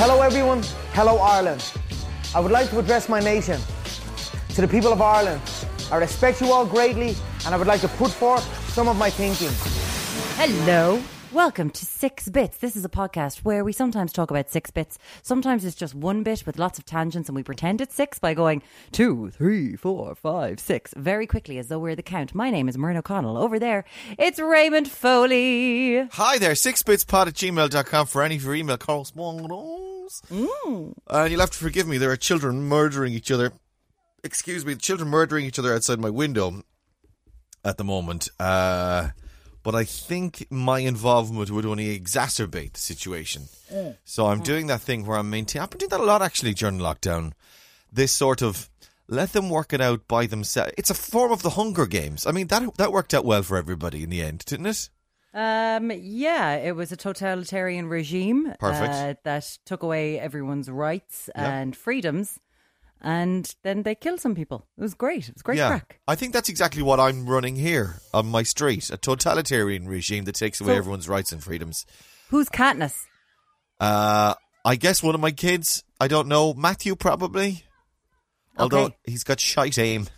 Hello, everyone. Hello, Ireland. I would like to address my nation. To the people of Ireland, I respect you all greatly, and I would like to put forth some of my thinking. Hello. Welcome to Six Bits. This is a podcast where we sometimes talk about six bits. Sometimes it's just one bit with lots of tangents and we pretend it's six by going two, three, four, five, six very quickly as though we're the count. My name is Myrna O'Connell. Over there, it's Raymond Foley. Hi there, sixbitspod at gmail.com for any of your email correspondence. Mm. And you'll have to forgive me, there are children murdering each other. Excuse me, the children murdering each other outside my window at the moment. Uh, but I think my involvement would only exacerbate the situation. So I'm doing that thing where I'm maintaining. I've been doing that a lot actually during lockdown. This sort of let them work it out by themselves. It's a form of the Hunger Games. I mean that that worked out well for everybody in the end, didn't it? Um, yeah, it was a totalitarian regime uh, that took away everyone's rights Yeah. and freedoms, and then they killed some people. It was great. It was great crack. I think that's exactly what I'm running here on my street. A totalitarian regime that takes away So- everyone's rights and freedoms. Who's Katniss? Uh, I guess one of my kids, I don't know, Matthew probably. Although he's got shite aim.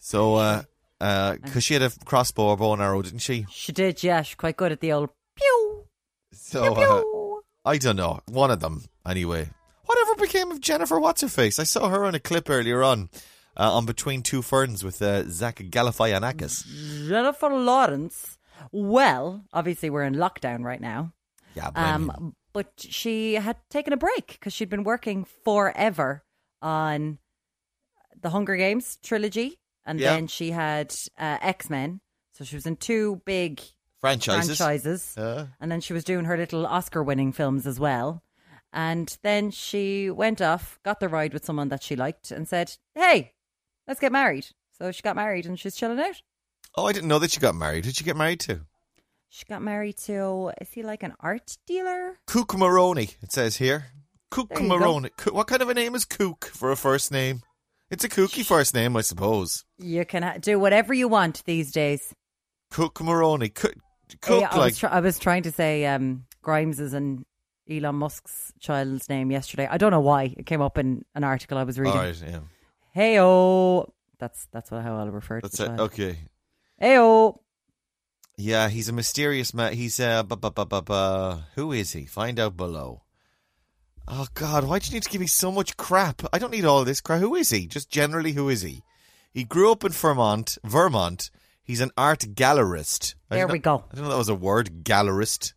So, uh, uh, cause she had a crossbow or bow and arrow, didn't she? She did, yeah. She's quite good at the old pew, So, pew, uh. I don't know. One of them, anyway. Whatever became of Jennifer What's her face? I saw her on a clip earlier on, uh, on Between Two Ferns with uh, Zach Galifianakis. Jennifer Lawrence. Well, obviously we're in lockdown right now. Yeah, but I mean- Um, but she had taken a break because she'd been working forever on the Hunger Games trilogy, and Yeah. then she had uh, X Men. So she was in two big franchises. franchises, Uh, and then she was doing her little Oscar-winning films as well. And then she went off, got the ride with someone that she liked, and said, "Hey, let's get married." So she got married, and she's chilling out. oh, I didn't know that she got married. Who did she get married to? She got married to is he like an art dealer? Cooke Maroney, it says here. Cook. Maroney. What kind of a name is Cook for a first name? It's a kooky first name, I suppose. You can ha- do whatever you want these days. Cooke Maroney. Cook, cook Yeah, I, like. was try- I was trying to say um, Grimes is an Elon Musk's child's name yesterday. I don't know why it came up in an article I was reading. right, yeah. Hey oh, that's that's what, how I'll refer to That's it. Okay. Hey oh, Yeah, he's a mysterious man. He's uh, bu- bu- bu- bu- bu- who is he? Find out below. Oh God, why do you need to give me so much crap? I don't need all this crap. Who is he? Just generally, who is he? He grew up in Vermont. Vermont. He's an art gallerist. I There we know- go. I didn't know that was a word. Gallerist.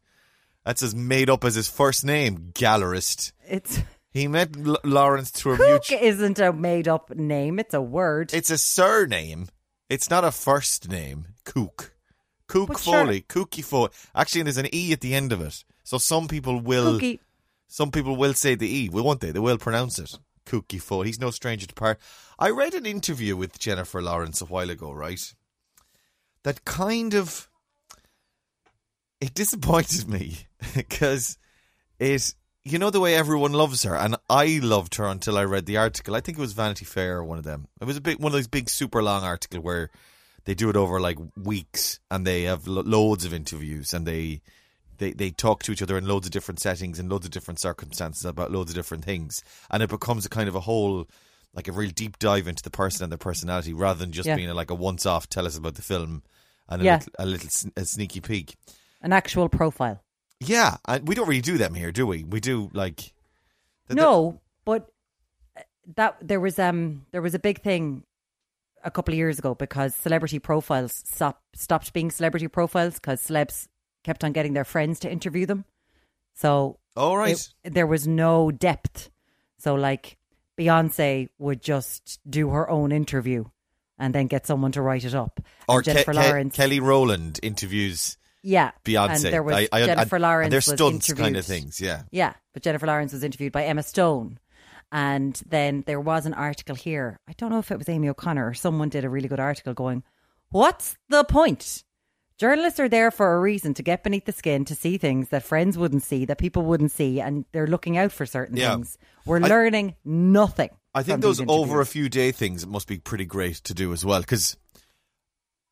That's as made up as his first name. Gallerist. it's He met L- Lawrence through a Cook mutual. isn't a made up name. It's a word. It's a surname. It's not a first name. Cook. Cook But sure. Foley. Cookie Foley. Actually, there's an E at the end of it. So some people will Cookie. Some people will say the E, won't they? They will pronounce it. Cookie Foley. He's no stranger to power. I read an interview with Jennifer Lawrence a while ago, right? That kind of it disappointed me because it you know the way everyone loves her and I loved her until I read the article. I think it was Vanity Fair or one of them. It was a big one of those big super long article where they do it over like weeks and they have lo- loads of interviews and they they they talk to each other in loads of different settings and loads of different circumstances about loads of different things and it becomes a kind of a whole like a real deep dive into the person and their personality rather than just Yeah. being a, like a once off tell us about the film and a Yeah. little, a little a sneaky peek An actual profile. yeah and we don't really do them here do we we do like the- No, but uh, that there was um there was a big thing a couple of years ago because celebrity profiles stop, stopped being celebrity profiles because celebs kept on getting their friends to interview them. So all right it- there was no depth. So like Beyonce would just do her own interview and then get someone to write it up. or And Jennifer Ke- Ke- Lawrence, Kelly Rowland interviews yeah, Beyonce. And there was I, I, Jennifer I, Lawrence. and they're was stunts kind of things. Yeah. Yeah, but Jennifer Lawrence was interviewed by Emma Stone. And then there was an article here. I don't know if it was Amy O'Connor or someone did a really good article going, What's the point? Journalists are there for a reason to get beneath the skin, to see things that friends wouldn't see, that people wouldn't see, and they're looking out for certain Yeah. things. We're I- learning nothing. I think those over a few day things must be pretty great to do as well. Because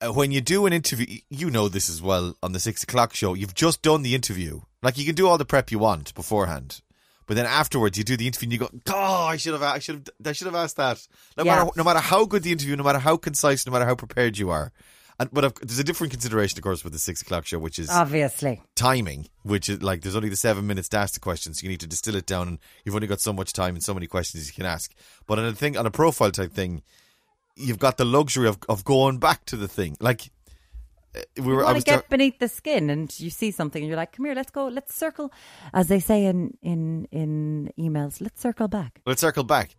uh, when you do an interview, you know this as well on the six o'clock show. You've just done the interview. Like you can do all the prep you want beforehand, But then afterwards, you do the interview and you go, "Oh, I should have, I should have, I should have asked that." No Yeah. matter, no matter how good the interview, no matter how concise, no matter how prepared you are. And, but of- there's a different consideration, of course, with the six o'clock show, which is Obviously. timing, which is like there's only the seven minutes to ask the questions. So you need to distill it down, and you've only got so much time and so many questions you can ask. But on a thing, on a profile type thing, you've got the luxury of of going back to the thing. Like uh, we You were, I want to get there- beneath the skin, and you see something, and you're like, "Come here, let's go, let's circle," as they say in in in emails. Let's circle back. Let's circle back.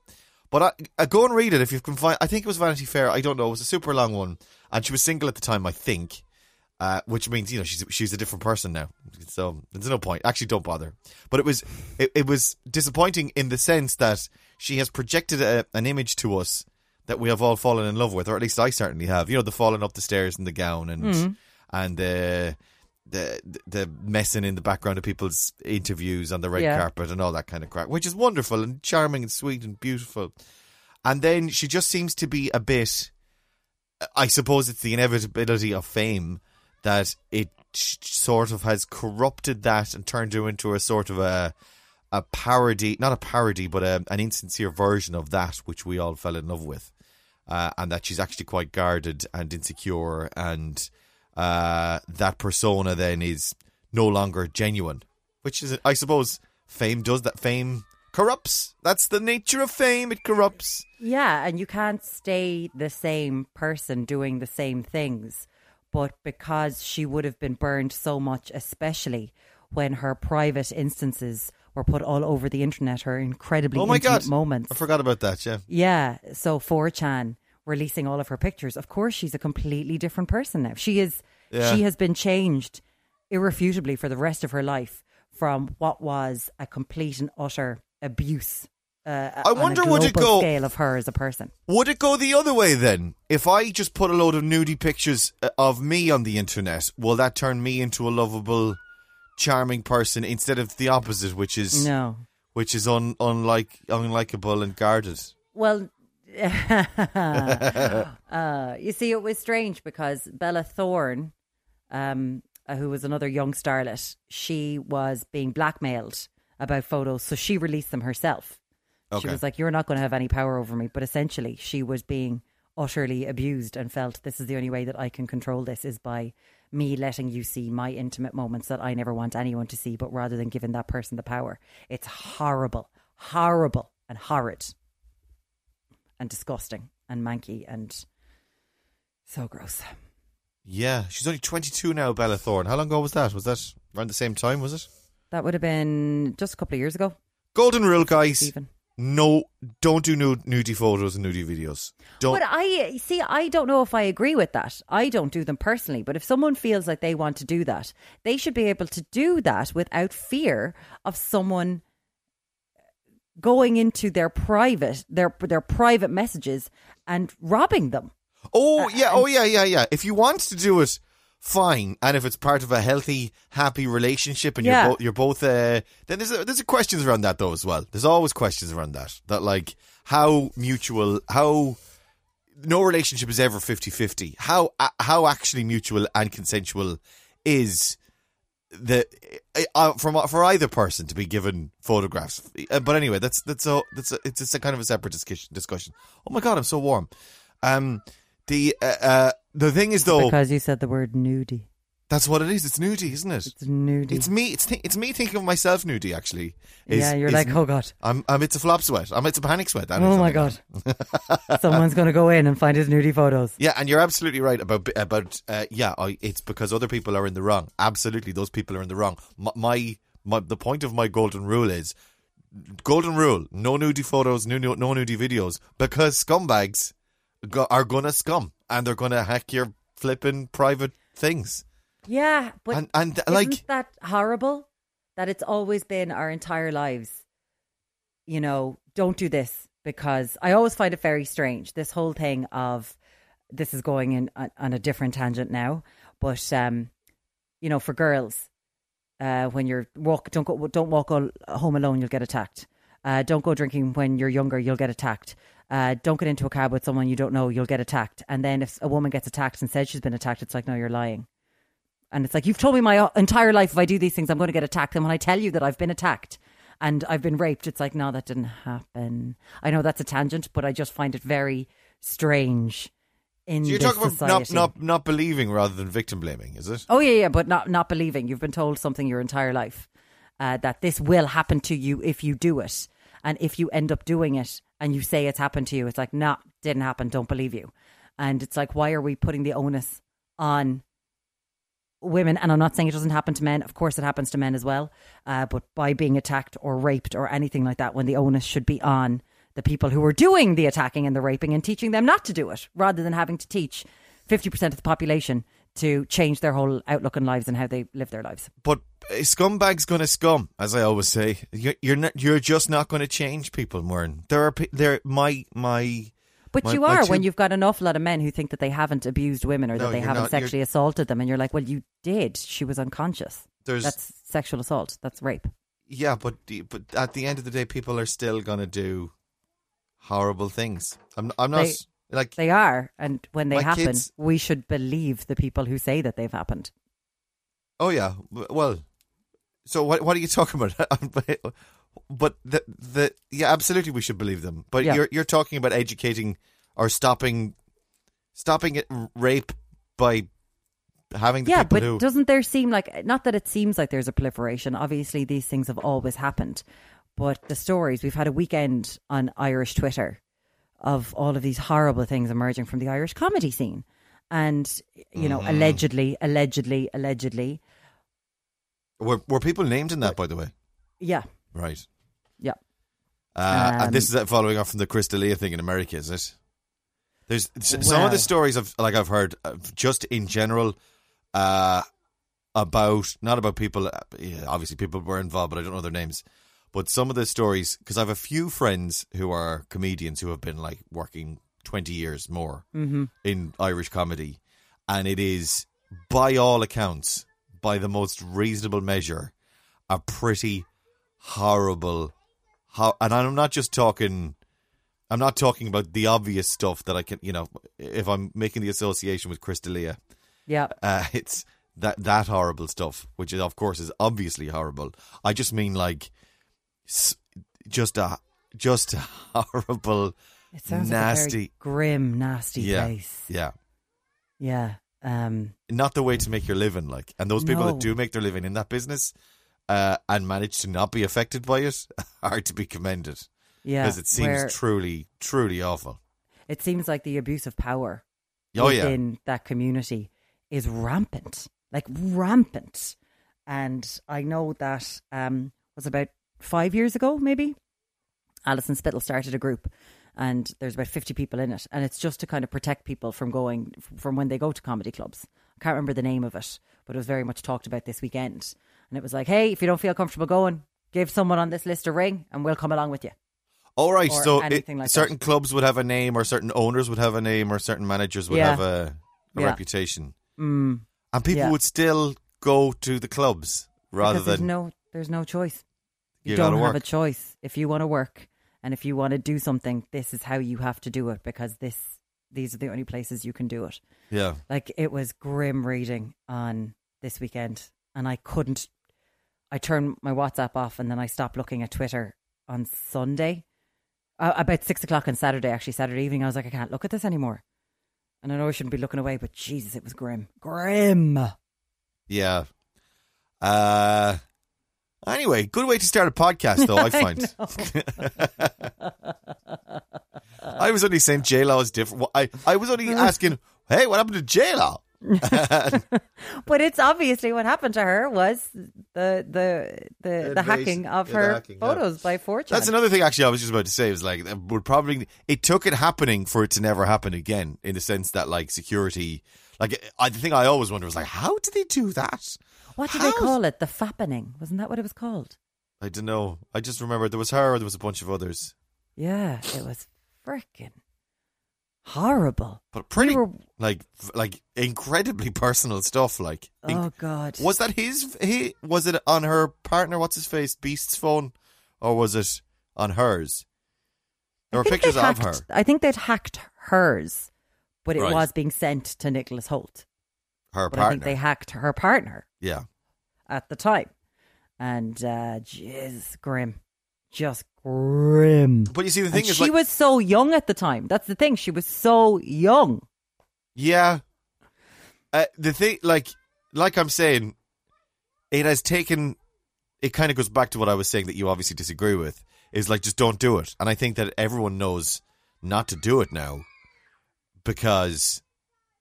But I, I go and read it if you can find. I think it was Vanity Fair. I don't know. It was a super long one, and she was single at the time. I think, uh, which means you know she's she's a different person now. So there's no point. Actually, don't bother. But it was it, it was disappointing in the sense that she has projected a, an image to us that we have all fallen in love with, or at least I certainly have. You know, the falling up the stairs in the gown and and uh, the the messing in the background of people's interviews on the red Yeah. carpet and all that kind of crap, which is wonderful and charming and sweet and beautiful. And then she just seems to be a bit. I suppose it's the inevitability of fame that it sort of has corrupted that and turned her into a sort of a a parody, not a parody, but a, an insincere version of that which we all fell in love with, uh, and that she's actually quite guarded and insecure, and uh, that persona then is no longer genuine, which is, I suppose, fame does that. Fame corrupts. That's the nature of fame. It corrupts. Yeah, and you can't stay the same person doing the same things. But because she would have been burned so much, especially when her private instances were put all over the internet, her incredibly Oh my intimate god! moments. I forgot about that. Yeah. Yeah, so 4chan releasing all of her pictures. Of course, she's a completely different person now. She is. Yeah. She has been changed irrefutably for the rest of her life from what was a complete and utter abuse. Uh, I wonder would it go- scale of her as a person. Would it go the other way then? If I just put a load of nudie pictures uh, of me on the internet, will that turn me into a lovable, charming person instead of the opposite, which is No. which is un, unlike unlikable and guarded? Well, uh, you see, it was strange because Bella Thorne, um, uh, who was another young starlet, she was being blackmailed about photos, so she released them herself. She was like, "You're not going to have any power over me," but essentially, she was being utterly abused and felt this is the only way that I can control this is by me letting you see my intimate moments that I never want anyone to see, but rather than giving that person the power. It's horrible, horrible, and horrid and disgusting and manky and so gross. Yeah, she's only twenty two now, Bella Thorne. How long ago was that? Was that around the same time? Was it? That would have been just a couple of years ago, Golden rule, guys. even. No, don't do nude, nudie photos and nudie videos. Don't. But I see. I don't know if I agree with that. I don't do them personally. But if someone feels like they want to do that, they should be able to do that without fear of someone going into their private their their private messages and robbing them. Oh yeah, oh yeah, yeah, yeah. If you want to do it, fine. And if it's part of a healthy, happy relationship, and Yeah. you're both, you're both, uh, then there's a, there's a questions around that though as well. There's always questions around that. That like how mutual, how no relationship is ever 50-50. How uh, how actually mutual and consensual is the uh, from for either person to be given photographs. Uh, but anyway, that's that's a that's a, it's just a kind of a separate discussion. Discussion. Oh my god, I'm so warm. Um, the uh, uh the thing is though, Because you said the word nudie. That's what it is. It's nudie, isn't it? It's nudie. It's me. It's th- it's me thinking of myself nudie. Actually, is- yeah, you're is- like, oh god, I'm I'm it's a flop sweat. I'm it's a panic sweat. Oh my god, someone's going to go in and find his nudie photos. Yeah, and you're absolutely right about about uh, yeah. I, it's because other people are in the wrong. Absolutely, those people are in the wrong. My, my my the point of my golden rule is golden rule: no nudie photos, no no, no nudie videos, because scumbags go, are gonna scum and they're gonna hack your flipping private things. Yeah, but and and Isn't like that horrible? That it's always been our entire lives. You know, don't do this because I always find it very strange. This whole thing of this is going in on, on a different tangent now, but um, you know, for girls, uh, when you're walk, don't go, don't walk all, home alone. You'll get attacked. Uh, don't go drinking when you're younger. You'll get attacked. Uh, don't get into a cab with someone you don't know. You'll get attacked. And then if a woman gets attacked and says she's been attacked, it's like, no, you're lying. And it's like, you've told me my entire life if I do these things, I'm going to get attacked. And when I tell you that I've been attacked and I've been raped. It's like, no, that didn't happen. I know that's a tangent, but I just find it very strange in So you're talking about not, not not believing rather than victim blaming, is it? Oh yeah, yeah, but not not believing. You've been told something your entire life uh, that this will happen to you if you do it, and if you end up doing it and you say it's happened to you, it's like, nah, didn't happen. Don't believe you. And it's like, why are we putting the onus on women? And I'm not saying it doesn't happen to men. Of course, it happens to men as well. Uh, but by being attacked or raped or anything like that, when the onus should be on the people who are doing the attacking and the raping and teaching them not to do it, rather than having to teach 50% of the population to change their whole outlook on lives and how they live their lives. But a scumbag's gonna scum, as I always say. You're you're, not, you're just not going to change people, Mern. There are there my my. But My- you are two- when you've got an awful lot of men who think that they haven't abused women or No, that they haven't not. You're- sexually assaulted them, and you're like, well, you did. She was unconscious. There's That's sexual assault. That's rape. yeah, but but at the end of the day, people are still gonna do horrible things. I'm I'm not They- like They are, and when they happen, kids- we should believe the people who say that they've happened. oh yeah, well. So what what are you talking about? but the the yeah, absolutely, we should believe them. But Yeah. you're you're talking about educating or stopping stopping it, rape by having the yeah, people but who doesn't there seem like not that it seems like there's a proliferation? Obviously, these things have always happened, but the stories we've had a weekend on Irish Twitter of all of these horrible things emerging from the Irish comedy scene, and you know, Mm-hmm. allegedly, allegedly, allegedly, were were people named in that, by the way. yeah, Right. yeah. Uh, and this Um, is following off from the Chris D'Elia thing in America, is it? There's s- some of the stories I've like I've heard uh, just in general uh, about not about people. Uh, yeah, obviously, people were involved, but I don't know their names. But some of the stories, because I have a few friends who are comedians who have been like working twenty years more in Irish comedy, and it is by all accounts, by the most reasonable measure, a pretty horrible. How and I'm not just talking. I'm not talking about the obvious stuff that I can, you know, if I'm making the association with Chris D'Elia, Yeah. uh, it's that that horrible stuff, which is of course is obviously horrible. I just mean like s- just a just a horrible, It sounds like a nasty. very grim, nasty yeah, place. yeah. Yeah. Um, Not the way to make your living, like, and those people No. that do make their living in that business uh, and manage to not be affected by it are to be commended yeah. because it seems truly, truly awful. it seems like the abuse of power Oh yeah, within that community is rampant, like rampant. And I know that um, was about five years ago, maybe. Alison Spittle started a group, and there's about fifty people in it, and it's just to kind of protect people from going from when they go to comedy clubs. I can't remember the name of it, but it was very much talked about this weekend. And it was like, hey, if you don't feel comfortable going, give someone on this list a ring, and we'll come along with you. All right, or so it, like certain that. clubs would have a name, or certain owners would have a name, or certain managers would Yeah. have a, a Yeah. reputation, Mm, and people Yeah. would still go to the clubs rather because there's than no, there's no choice. you, you don't have work. a choice if you want to work and if you want to do something this is how you have to do it because this these are the only places you can do it yeah, like it was grim reading on this weekend and i couldn't i turn my whatsapp off and then i stop looking at twitter on sunday uh, about six o'clock on saturday actually saturday evening i was like i can't look at this anymore and i know i shouldn't be looking away but jesus it was grim grim yeah. Uh, anyway, good way to start a podcast, though. I find. I was only saying J Law is different. I I was only asking, hey, what happened to J Law? But it's obviously what happened to her was the the the, the hacking of Yeah, her hacking, yeah. photos by 4chan. That's another thing. Actually, I was just about to say. Was like would probably it took it happening for it to never happen again. In the sense that like security, like I, the thing I always wonder was like, how did they do that? what did How? they call it? The fappening. Wasn't that what it was called? I don't know. I just remember there was her. There was a bunch of others, Yeah, it was freaking horrible. but pretty We were- like like incredibly personal stuff. Like, Oh God. was that his? He was it on her partner? What's his face? Beast's phone, or was it on hers? There were I think pictures of her. I think they'd hacked hers, but it Right. was being sent to Nicholas Hoult. Her But I partner. think they hacked her partner yeah. at the time. and uh, jeez, grim, just grim. But you see, the And thing is, she like, was so young at the time. That's the thing. She was so young. yeah. Uh, the thing, like, like I'm saying, it has taken. It kind of goes back to what I was saying that you obviously disagree with. Is like just don't do it, and I think that everyone knows not to do it now because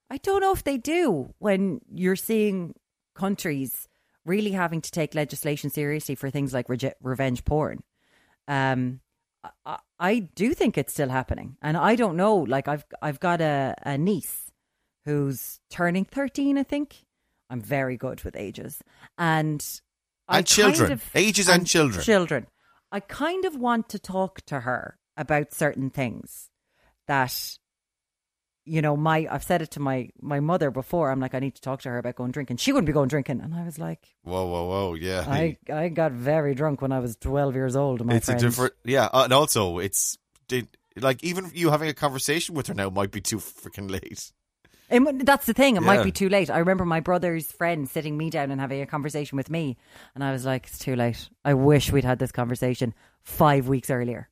I don't know if they do when you're seeing countries really having to take legislation seriously for things like rege- revenge porn. Um, I, I- I do think it's still happening, and I don't know. Like I've I've got a, a niece who's turning thirteen, I think. I'm very good with ages, and I And children. kind of- Ages and children. Children. I kind of want to talk to her about certain things that you know, my I've said it to my my mother before. I'm like, I need to talk to her about going drinking. She wouldn't be going drinking, and I was like, whoa, whoa, whoa, yeah, I I got very drunk when I was 12 years old. My it's friend. a different, yeah, uh, and also it's it, like even you having a conversation with her now might be too freaking late. It that's the thing. It Yeah. might be too late. I remember my brother's friend sitting me down and having a conversation with me, and I was like, it's too late. I wish we'd had this conversation five weeks earlier.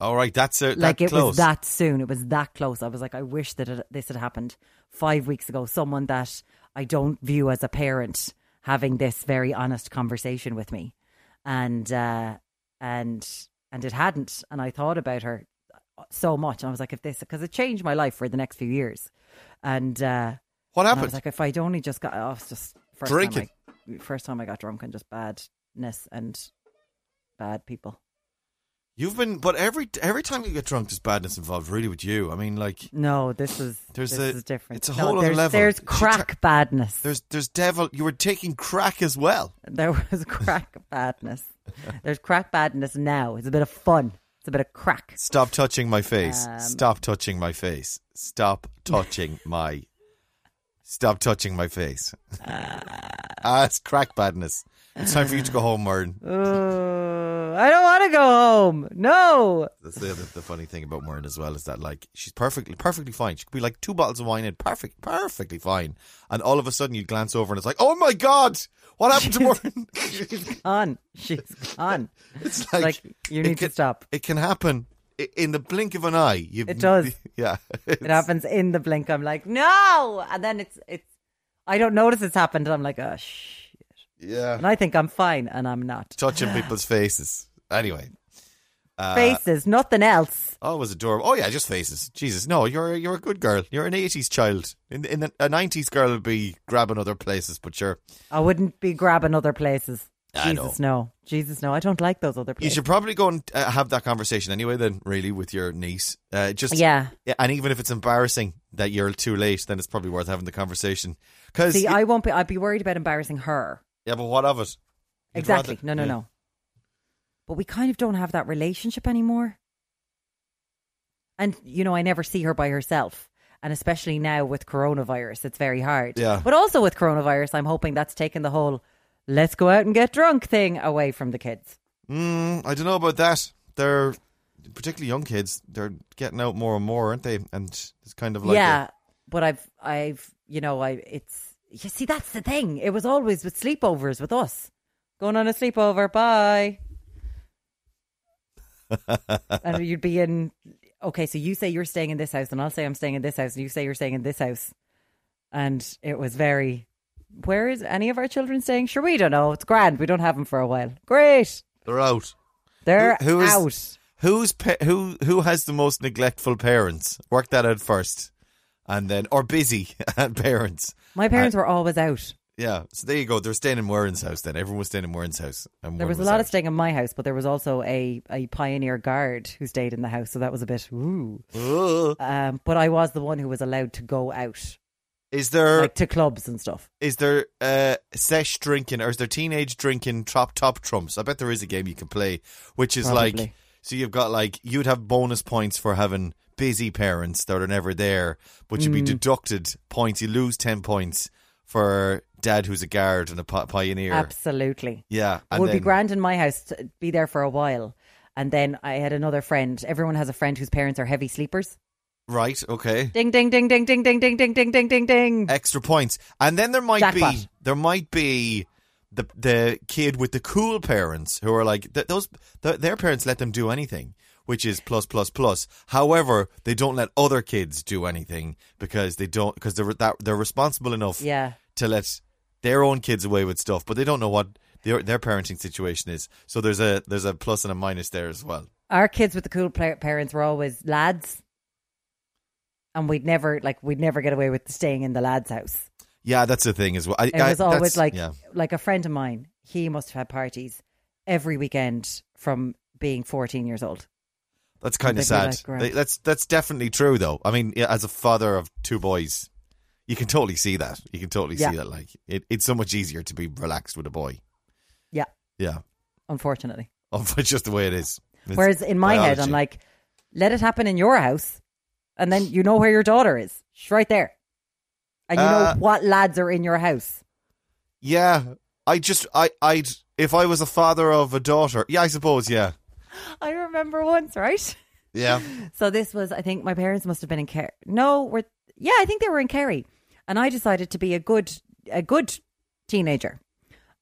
All right, that's a, like it close. was that soon. It was that close. I was like, I wish that it, this had happened five weeks ago. Someone that I don't view as a parent having this very honest conversation with me, and uh, and and it hadn't. And I thought about her so much. And I was like, if this because it changed my life for the next few years. And uh, what and I happened? was like, if I'd only just got off, just first Drinking. Time I, first time I got drunk and just badness and bad people. You've been, but every every time you get drunk, there's badness involved. Really, with you, I mean, like No, this is There's this a- is different. it's a No, whole other there's, level. There's crack badness. there's there's devil. You were taking crack as well. There was crack badness. There's crack badness now. It's a bit of fun. It's a bit of crack. Stop touching my face. Um, Stop touching my face. Stop touching my. Stop touching my face. ah, it's crack badness. It's time for you to go home, Mern. Uh, I don't want to go home. No. That's the, the, the funny thing about Mern as well is that like she's perfectly perfectly fine. She could be like two bottles of wine in, perfect, perfectly fine, and all of a sudden you glance over and it's like, oh my god, what happened to Mern? She's gone. She's gone. it's like, like, you need can- to stop. It can happen in the blink of an eye. You, It does. Yeah, It happens in the blink. I'm like, no. And then it's, it's, I don't notice it's happened. And I'm like, oh, shit. Yeah, And I think I'm fine. And I'm not. touching people's faces. Anyway, uh, Faces, nothing else. Oh, it was adorable. Oh yeah, just faces. Jesus, no, you're you're a good girl. You're an '80s child. In in the, a '90s girl would be grabbing other places, but sure, I wouldn't be grabbing other places. I Jesus, no. Jesus, no. I don't like those other places. you should probably go and uh, have that conversation anyway. Then, really, with your niece, uh, just Yeah. yeah, and even if it's embarrassing that you're too late, then it's probably worth having the conversation. Because See, I won't be, I'd be worried about embarrassing her. Yeah, but what of it? You'd Exactly. rather- no, no, yeah. no. But we kind of don't have that relationship anymore. And, you know, I never see her by herself. And especially now with coronavirus, it's very hard. Yeah. But also with coronavirus, I'm hoping that's taken the whole let's go out and get drunk thing away from the kids. Mm, I don't know about that. They're particularly young kids. They're getting out more and more, aren't they? And it's kind of like a- yeah. But I've, I've, you know, I, it's, you see, that's the thing. It was always with sleepovers with us. Going on a sleepover, bye. and you'd be in okay so you say you're staying in this house and i'll say i'm staying in this house and you say you're staying in this house and it was very where is any of our children staying sure we don't know it's grand we don't have them for a while great they're out. they're Who- who is- out Who's pa- who? Who has the most neglectful parents? Work that out first, and then or busy parents. my parents were always out Yeah, so there you go. They're staying in Warren's house. Then everyone was staying in Warren's house. And there one was a lot out. of staying in my house but there was also a, a pioneer guard who stayed in the house so that was a bit ooh um, but i was the one who was allowed to go out Is there like to clubs and stuff is there uh, sesh drinking or is there teenage drinking top top trumps? I bet there is a game you can play, which is like so you've got like you'd have bonus points for having busy parents that are never there, but you'd be Mm. deducted points. You lose ten points for dad who's a guard and a pioneer. absolutely Yeah, It would be grand in my house to be there for a while. And then I had another friend. Everyone has a friend whose parents are heavy sleepers. Right, okay. Ding ding ding ding ding ding ding ding ding ding ding ding. Extra points. And then there might Jackpot. be there might be the the kid with the cool parents who are like th- those th- their parents let them do anything, which is plus plus plus. However, they don't let other kids do anything because they don't because they're that they're responsible enough Yeah. to let their own kids away with stuff, but they don't know what their their parenting situation is. So there's a there's a plus and a minus there as well. Our kids with the cool parents were always lads. And we'd never like we'd never get away with staying in the lads' house. Yeah, that's the thing as well. I, It I- was always like yeah. like a friend of mine. He must have had parties every weekend from being fourteen years old. That's kind of sad. That's that's definitely true, though. I mean, as a father of two boys, you can totally see that. You can totally Yeah. see that. Like, it, it's so much easier to be relaxed with a boy. Yeah, Yeah, unfortunately. oh, it's just the way it is. It's Whereas in my head. I'm like, let it happen in your house, and then you know where your daughter is. She's right there, and you Uh, know what lads are in your house. yeah, I just, I, I'd, if I was a father of a daughter, yeah, I suppose, yeah, I remember once, right? yeah, So this was, I think, my parents must have been in Kerry. No, we're yeah, I think they were in Kerry, and I decided to be a good, a good teenager,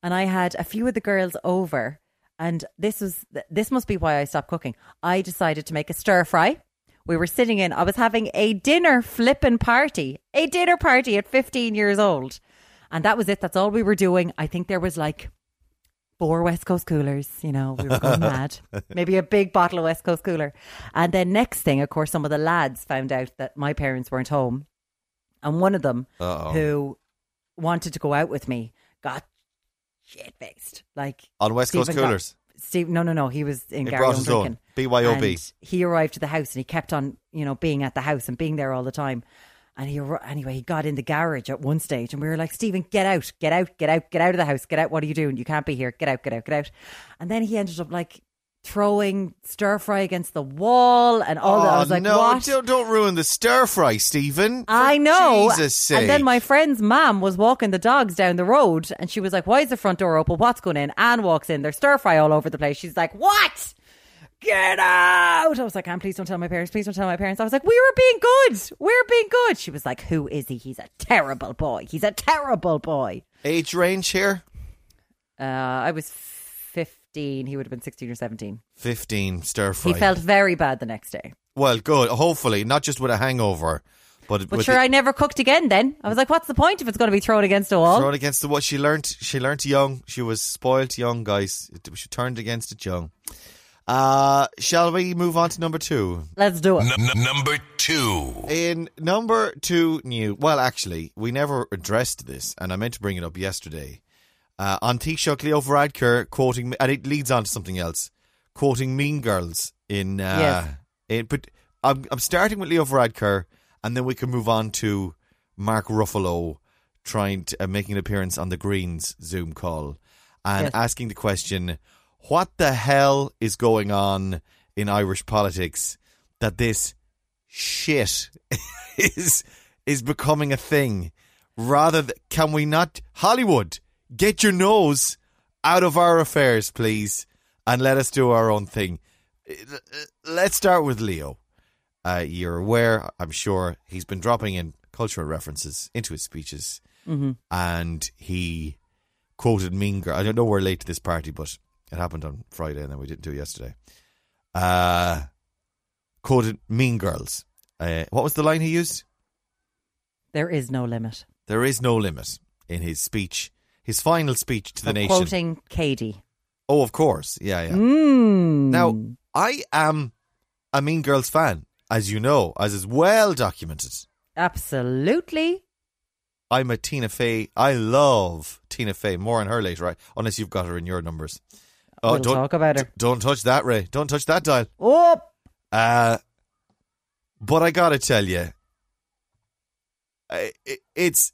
and I had a few of the girls over, and this was this must be why I stopped cooking. I decided to make a stir fry. We were sitting in. I was having a dinner flipping party, a dinner party at 15 years old, and that was it. That's all we were doing. I think there was like four West Coast coolers. You know, we were going mad. Maybe a big bottle of West Coast cooler. And then next thing, of course, some of the lads found out that my parents weren't home, and one of them Uh-oh. who wanted to go out with me got shit faced. Like on West Coast Stephen got- coolers. Steve, no, no, no. He was in He Gary brought Own drinking. BYOB. And he arrived to the house and he kept on, you know, being at the house and being there all the time. And he anyway, he got in the garage at one stage, and we were like, "Stephen, get out, get out, get out, get out of the house, get out! What are you doing? You can't be here. Get out, get out, get out!" And then he ended up like throwing stir fry against the wall and all that. I Oh, was like, no, "What?" Don't, don't ruin the stir fry, Stephen. I know. Jesus' sake. And then my friend's mom was walking the dogs down the road and she was like, Why is the front door open? What's going in? Anne walks in. There's stir fry all over the place. She's like, What? Get out. I was like, Anne, please don't tell my parents. Please don't tell my parents. I was like, We were being good. We're being good. She was like, Who is he? He's a terrible boy. He's a terrible boy. Age range here? Uh, I was 15. He would have been 16 or 17. 15 stir fry. He felt very bad the next day. Well, good. Hopefully, not just with a hangover, but, But sure, the, I never cooked again then. I was like, What's the point if it's going to be thrown against a wall? thrown against the what she learnt. She learnt young. She was spoilt young, guys. She turned against it young. Uh, shall we move on to number two? Let's do it. N- n- number two. In number two new, well, actually, we never addressed this, and I meant to bring it up yesterday. Uh, on Taoiseach Leo Varadkar quoting, and it leads on to something else, quoting Mean Girls in. Uh, Yes. in- but I'm, I'm starting with Leo Varadkar, and then we can move on to Mark Ruffalo trying to uh, making an appearance on the Greens Zoom call and Yes. asking the question, "What the hell is going on in Irish politics that this shit is is becoming a thing?" Rather, th- can we not Hollywood get your nose out of our affairs, please, and let us do our own thing? Let's start with Leo. Uh, you're aware, I'm sure, he's been dropping in cultural references into his speeches, and he quoted Mean Girl. I don't know we're late to this party, but it happened on Friday, and then we didn't do it yesterday. Uh, quoted Mean Girls. Uh, what was the line he used? There is no limit. There is no limit in his speech, his final speech to the For nation. Quoting Cady. Oh, of course, yeah, yeah. Mm. Now, I am a Mean Girls fan, as you know, as is well documented. Absolutely. I'm a Tina Fey. I love Tina Fey. More on her later, right? Unless you've got her in your numbers. Oh, we'll don't talk about it. don't touch that, Ray. Don't touch that dial. Oh, Uh, but I gotta tell you, it, it's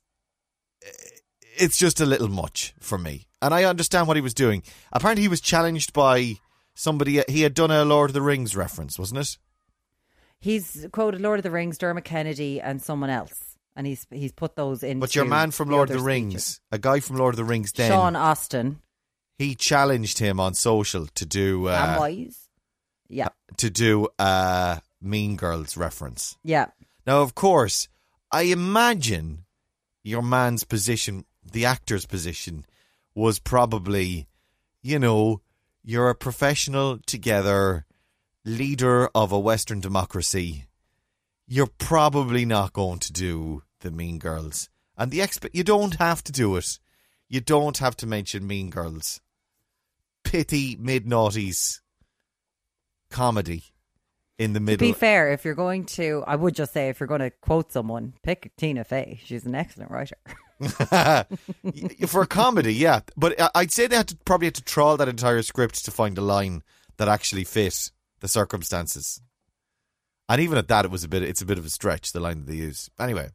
it's just a little much for me, and I understand what he was doing. Apparently, he was challenged by somebody. He had done a Lord of the Rings reference, wasn't it? he's quoted Lord of the Rings, Dermot Kennedy, and someone else, and he's he's put those in. But your man from Lord of the Rings, a guy from Lord of the Rings, then Sean Astin, he challenged him on social to do uh, Samwise. Yeah, to do a Mean Girls reference. yeah. Now, of course, I imagine your man's position, the actor's position, was probably, you know, you're a professional together, leader of a Western democracy. You're probably not going to do the Mean Girls, and the exp- you don't have to do it. You don't have to mention Mean Girls. Pithy mid noughties comedy in the middle. To be fair, if you're going to, I would just say, if you're going to quote someone, pick Tina Fey. She's an excellent writer. for a comedy, yeah. But I'd say they had to probably had to trawl that entire script to find a line that actually fit the circumstances. And even at that, it was a bit. It's a bit of a stretch. The line that they use. Anyway,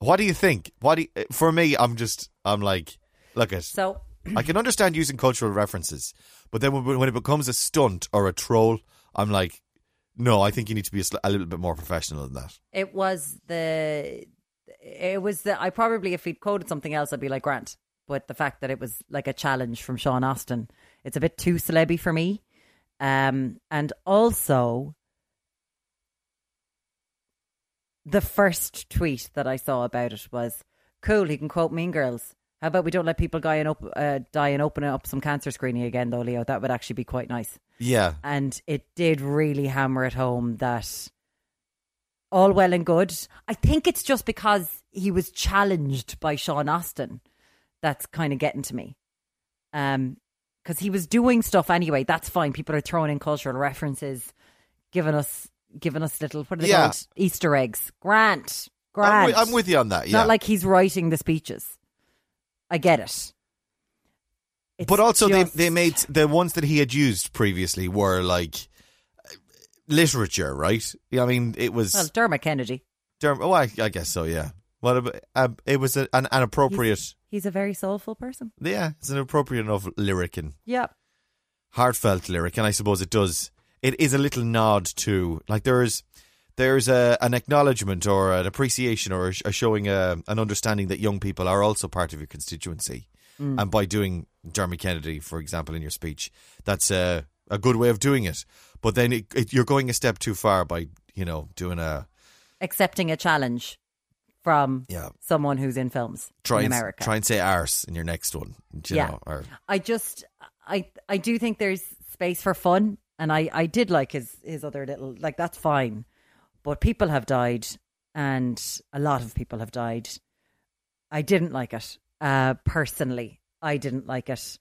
what do you think? What do you, for me? I'm just. I'm like, look at. So I can understand using cultural references, but then when, it becomes a stunt or a troll, I'm like, no. I think you need to be a little bit more professional than that. it was the, it was the, I probably, if he'd quoted something else, I'd be like, Grant. But the fact that it was like a challenge from Sean Astin, it's a bit too celebby for me. Um, and also, the first tweet that I saw about it was, "Cool, he can quote Mean Girls. How about we don't let people die and op- uh, die and open up some cancer screening again, though, Leo? That would actually be quite nice." Yeah, and it did really hammer it home that all well and good. I think it's just because he was challenged by Sean Astin that's kind of getting to me. Um, because he was doing stuff anyway. That's fine. People are throwing in cultural references, giving us giving us little what are they Yeah. called Easter eggs. Grant, I'm Grant. with, I'm with you on that. Yeah, Not like he's writing the speeches. I get it. It's but also just- they they made the ones that he had used previously were like literature, right? Yeah, I mean it was. well Dermot Kennedy. Derm- oh, I, I guess so. Yeah. What about, uh, it was a, an, an appropriate. He's a very soulful person. Yeah, it's an appropriate enough lyric and Yeah. heartfelt lyric, and I suppose it does. It is a little nod to like there's there's a, an acknowledgement or an appreciation or a, a showing a, an understanding that young people are also part of your constituency, mm. and by doing Jeremy Kennedy, for example, in your speech, that's a a good way of doing it. But then it, it, you're going a step too far by you know doing a accepting a challenge from Yeah. someone who's in films try in and America. try and say arse in your next one. You Yeah. know, or I just I I do think there's space for fun and I I did like his his other little like that's fine. But people have died and a lot of people have died. I didn't like it. Uh personally, I didn't like it.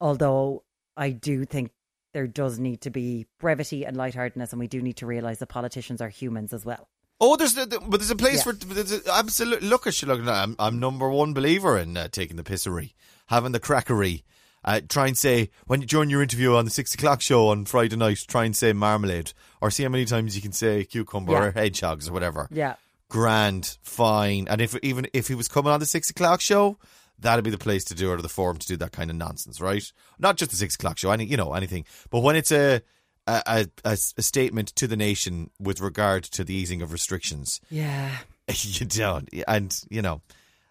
Although I do think there does need to be brevity and lightheartedness and we do need to realize that politicians are humans as well. Oh, there's the, but there's a place Yeah. for there's a, absolute. Look at you looking. I'm I'm number one believer in uh, taking the pissery, having the crackery. Uh, try and say when you during your interview on the six o'clock show on Friday night. Try and say marmalade, or see how many times you can say cucumber Yeah. or hedgehogs or whatever. Yeah. Grand, fine. And if even if he was coming on the six o'clock show, that'd be the place to do it or the forum to do that kind of nonsense, right? Not just the six o'clock show, any you know anything. But when it's a a a statement to the nation with regard to the easing of restrictions, Yeah. you don't, and you know,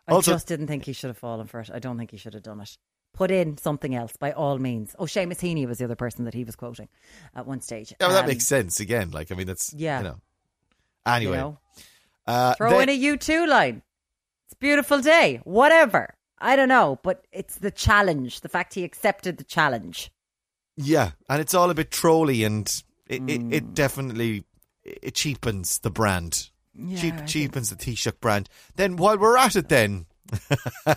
I also just didn't think he should have fallen for it. I don't think he should have done it. Put in something else by all means. Oh, Seamus Heaney was the other person that he was quoting at one stage. yeah, well, that Um, makes sense again. Like, I mean, that's Yeah. you know. you Anyway, know, uh, throw then- in a U two line. It's a beautiful day. Whatever. I don't know, but it's the challenge. The fact he accepted the challenge. Yeah, and it's all a bit trolly, and it, it, Mm. it definitely it cheapens the brand. Cheap, I think- cheapens the Taoiseach brand. Then while we're at it, then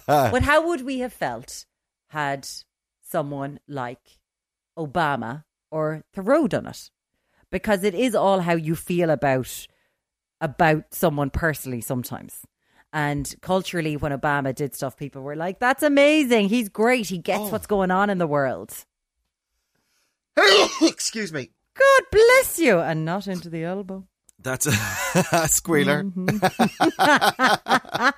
but how would we have felt had someone like Obama or Trudeau done it? Because it is all how you feel about about someone personally sometimes. And culturally, when Obama did stuff, people were like, "That's amazing! He's great! He gets Oh. what's going on in the world." excuse me, God bless you, and not into the elbow. that's a, a squealer. Mm-hmm.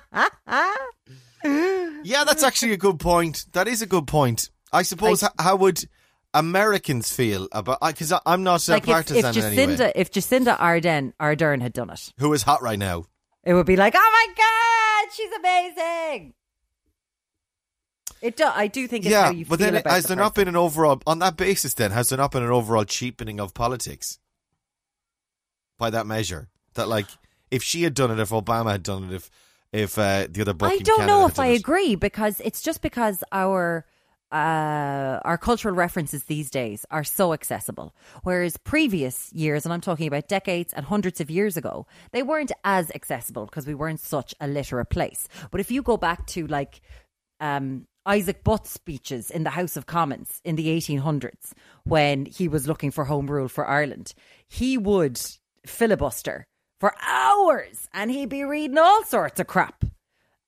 yeah, that's actually a good point. That is a good point. I suppose. How would Americans feel about? Because I'm not a Like if, if any Jacinda, way. if Jacinda Ardern Ardern had done it, Who is hot right now? It would be like, oh my god, she's amazing. It do, I do think it's yeah, how you but feel then about has the there not been an overall on that basis? Then has there not been an overall cheapening of politics by that measure? That like, if she had done it, if Obama had done it, if if uh, the other book. I don't Canada know if I it. agree because it's just because our uh, our cultural references these days are so accessible, whereas previous years, and I'm talking about decades and hundreds of years ago, they weren't as accessible because we weren't such a literate place. But if you go back to like um, Isaac Butt's speeches in the House of Commons in the 1800s when he was looking for home rule for Ireland, he would filibuster for hours and he'd be reading all sorts of crap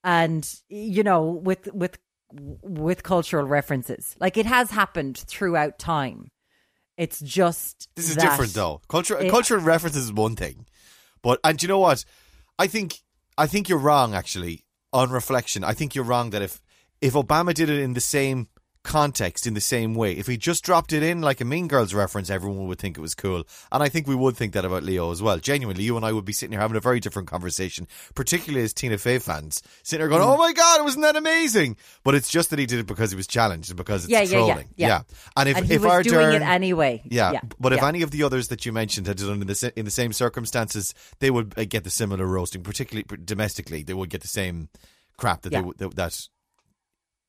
and you know with with with cultural references like it has happened throughout time it's just This is different though. Culture, it- cultural references is one thing, but and you know what? I think I think you're wrong. Actually, on reflection, I think you're wrong that if if Obama did it in the same context, in the same way, if he just dropped it in like a Mean Girls reference, everyone would think it was cool, and I think we would think that about Leo as well. Genuinely, you and I would be sitting here having a very different conversation, particularly as Tina Fey fans, sitting here going, Mm. "Oh my god, wasn't that amazing?" But it's just that he did it because he was challenged, and because it's Yeah, yeah, yeah, trolling. yeah. And if and he if was our doing turn, it anyway yeah, yeah but if any of the others that you mentioned had done in the in the same circumstances, they would uh, get the similar roasting, particularly domestically. They would get the same crap that Yeah. they would that,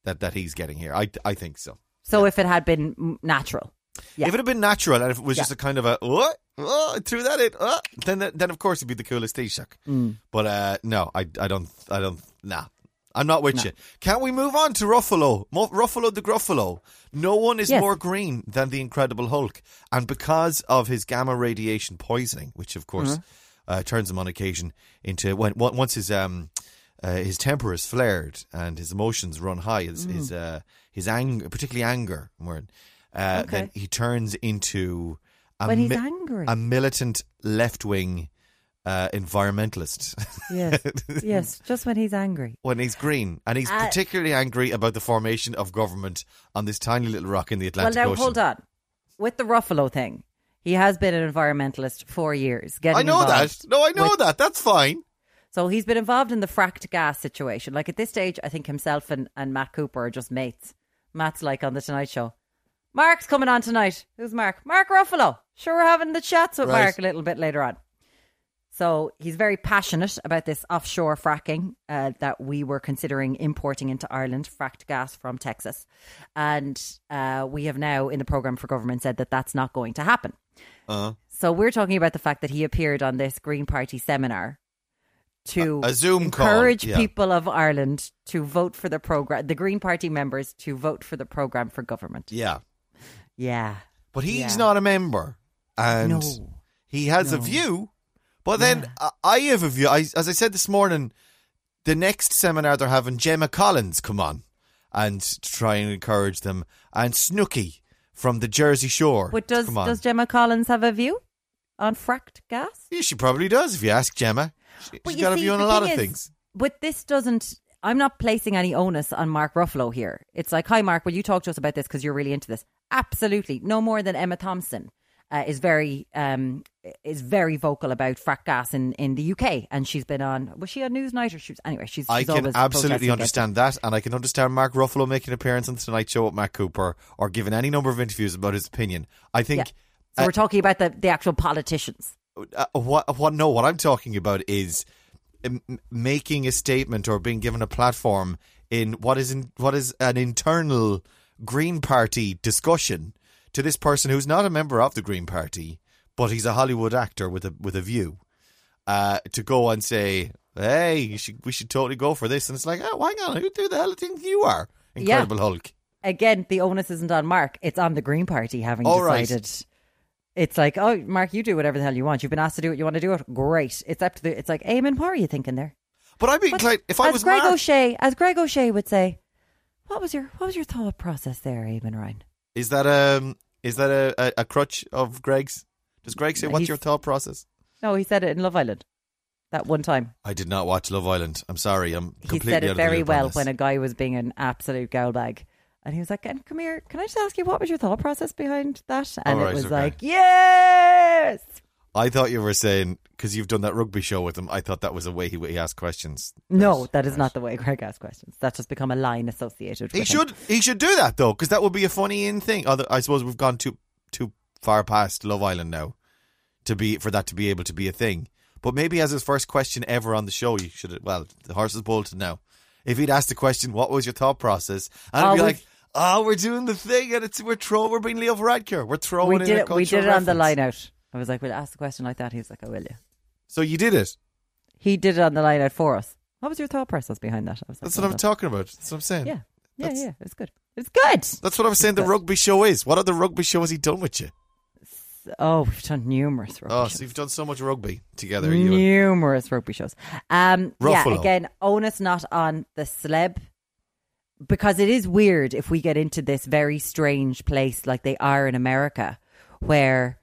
that that he's getting here. I I think so. so if it had been natural Yeah. If it had been natural and if it was Yeah. just a kind of a what oh, I threw that in, oh, then then of course it'd be the coolest Taoiseach. Mm. But uh, no, I I don't I don't nah. I'm not with you. Can we move on to Ruffalo? Ruffalo the Gruffalo. No one is Yes. more green than the Incredible Hulk. And because of his gamma radiation poisoning, which of course Mm-hmm. uh, turns him on occasion into when once his um uh, his temper is flared and his emotions run high, his his uh, his anger, particularly anger, uh, Okay. then he turns into a, When he's angry. a militant left wing uh, environmentalist. yes yes just when he's angry when he's green, and he's Uh, particularly angry about the formation of government on this tiny little rock in the Atlantic well now Ocean. hold on with the ruffalo thing he has been an environmentalist for years getting I know that. No, I know with- that. That's fine. So he's been involved in the fracked gas situation. Like at this stage, I think himself and, and Matt Cooper are just mates. Matt's like on the Tonight Show. Mark's coming on tonight. Who's Mark? Mark Ruffalo. Sure, we're having the chats with Right. Mark a little bit later on. So he's very passionate about this offshore fracking uh, that we were considering importing into Ireland, fracked gas from Texas. And uh, we have now, in the programme for government, said that that's not going to happen. Uh, So we're talking about the fact that he appeared on this Green Party seminar to A- a Zoom call, encourage yeah. people of Ireland to vote for the program, the Green Party members to vote for the program for government. yeah, Yeah. but he's Yeah. not a member, and No. he has a view. But then I I have a view. I, as I said this morning, the next seminar they're having Gemma Collins come on and try and encourage them, and Snooki from the Jersey Shore. But does does Gemma Collins have a view on fracked gas? Yeah, she probably does if you ask Gemma. She, she's you got to be on a lot of is, things. But this doesn't. I'm not placing any onus on Mark Ruffalo here. It's like, hi, Mark, will you talk to us about this because you're really into this? Absolutely, no more than Emma Thompson uh, is very um, is very vocal about frack gas in, in the UK, and she's been on. Was she on Newsnight or she was anyway? She's. I can absolutely understand that, and I can understand Mark Ruffalo making an appearance on the Tonight Show with Matt Cooper or giving any number of interviews about his opinion. I think Yeah. So we're talking about the, the actual politicians. Uh, what what no, what I'm talking about is m- making a statement or being given a platform in what is in, what is an internal Green Party discussion to this person who's not a member of the Green Party, but he's a Hollywood actor with a with a view. Uh, to go and say, "Hey, you should, we should totally go for this," and it's like, "Oh, hang on, who the hell do you think you are, Incredible Hulk?" Again, the onus isn't on Mark; it's on the Green Party having All right. It's like, oh, Mark, you do whatever the hell you want. You've been asked to do it. You want to do it. Great. It's up to the. It's like, Eamon, what are you thinking there? But be inclined if I as was Greg Mark, O'Shea, as Greg O'Shea would say, what was your what was your thought process there, Eamon Ryan? Is that um is that a, a, a crutch of Greg's? Does Greg say No, what's your thought process? No, he said it in Love Island that one time. I did not watch Love Island. I'm sorry. I'm He completely said out it very well when a guy was being an absolute gal bag. And he was like, "And come here, can I just ask you what was your thought process behind that?" And All it right, was okay. like, "Yes." I thought you were saying because you've done that rugby show with him. I thought that was a way he, he asked questions. No, that is not the way Greg asks questions. That's just become a line associated with He him. should he should do that though because that would be a funny in thing. I suppose we've gone too too far past Love Island now to be for that to be able to be a thing. But maybe as his first question ever on the show, you should. Well, the horse is bolted now. If he'd asked the question, "What was your thought process?" and I'd be like, "Oh, we're doing the thing, and it's we're throw we're being Leo Varadkar. We're throwing we in did a it. We did it on the reference." line out. I was like, "We'll ask the question like that." He was like, "I will." You. So you did it. He did it on the line out for us. What was your thought process behind that? I was like, That's what I'm done. talking about. That's what I'm saying. Yeah, yeah, That's- yeah. It was good. It's good. That's what I was saying. The good. rugby show is. What other rugby show has he done with you? Oh, we've done numerous rugby Oh, shows. so you've done so much rugby together. You and- numerous rugby shows. Um, yeah, again, onus not on the celeb because it is weird if we get into this very strange place like they are in America, where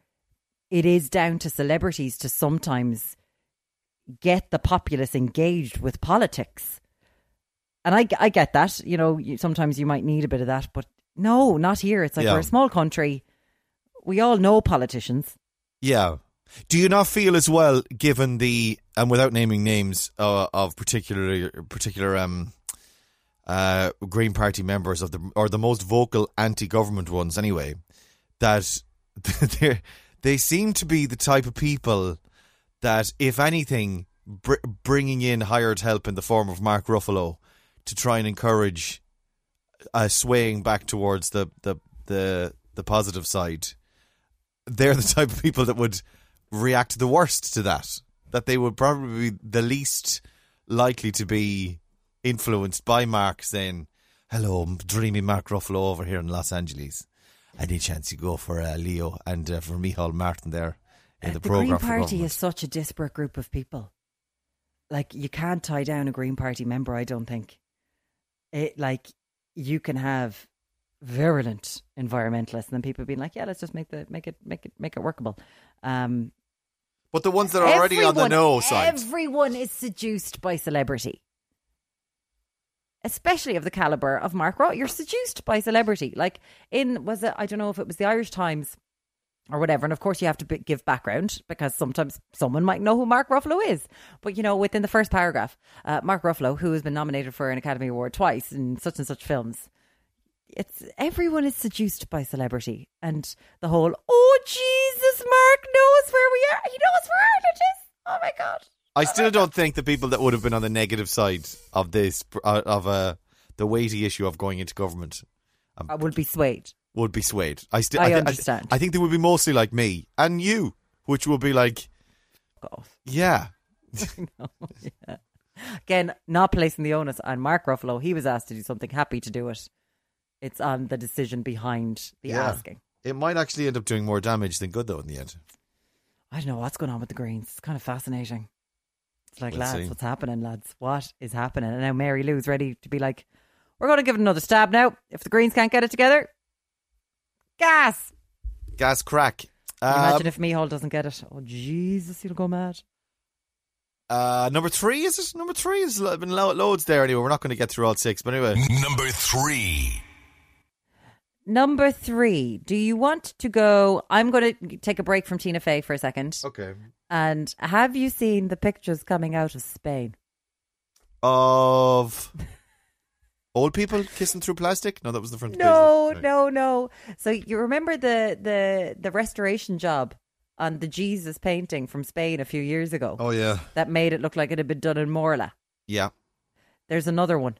it is down to celebrities to sometimes get the populace engaged with politics. And I, I get that, you know, you, sometimes you might need a bit of that, but no, not here. It's like Yeah. we're a small country. We all know politicians. Yeah. Do you not feel as well, given the and without naming names uh, of particular particular um, uh, Green Party members of the or the most vocal anti-government ones anyway, that they they seem to be the type of people that, if anything, br- bringing in hired help in the form of Mark Ruffalo to try and encourage swaying back towards the the the the positive side they're the type of people that would react the worst to that. That they would probably be the least likely to be influenced by Mark saying, "Hello, I'm dreamy Mark Ruffalo over here in Los Angeles. Any chance you go for uh, Leo and uh, for Micheál Martin there in the, the Green Party government?" is such a disparate group of people. Like you can't tie down a Green Party member. I don't think. It like you can have virulent environmentalists, and then people being like, "Yeah, let's just make the make it make it make it workable." Um, but the ones that are already on the everyone- no side, Everyone is seduced by celebrity. Especially of the caliber of Mark Rowe. You're seduced by celebrity. Like in was it I don't know if it was the Irish Times or whatever. And of course, you have to be, give background because sometimes someone might know who Mark Ruffalo is. But you know, within the first paragraph, uh, Mark Ruffalo, who has been nominated for an Academy Award twice in such and such films, it's everyone is seduced by celebrity and the whole. Oh Jesus, Mark knows where we are. He knows where Ireland is. Oh my god. I still don't think the people that would have been on the negative side of this uh, of uh, the weighty issue of going into government I would be swayed. would be swayed. I still I thi- understand. I, think they would be mostly like me and you, which will be like, yeah, yeah. Again, not placing the onus on Mark Ruffalo. He was asked to do something, happy to do it. It's on the decision behind the Yeah. asking. it might actually end up doing more damage than good though in the end. I don't know what's going on with the Greens. It's kind of fascinating. It's like, We'll lads, see. what's happening, lads? What is happening? And now Mary Lou's ready to be like, we're going to give it another stab now. If the Greens can't get it together, gas. Gas crack. Can Uh, imagine if Micheál doesn't get it? Oh, Jesus, he'll go mad. uh, number three is it? Number three has lo- been lo- loads there anyway. We're not going to get through all six, but anyway. Number three. Number three, do you want to go? I'm going to take a break from Tina Fey for a second. Okay. And have you seen the pictures coming out of Spain? Of old people kissing through plastic? No, that was the front. No, Right. no, no. So you remember the the the restoration job on the Jesus painting from Spain a few years ago Oh yeah, that made it look like it had been done in Morla. yeah. There's another one.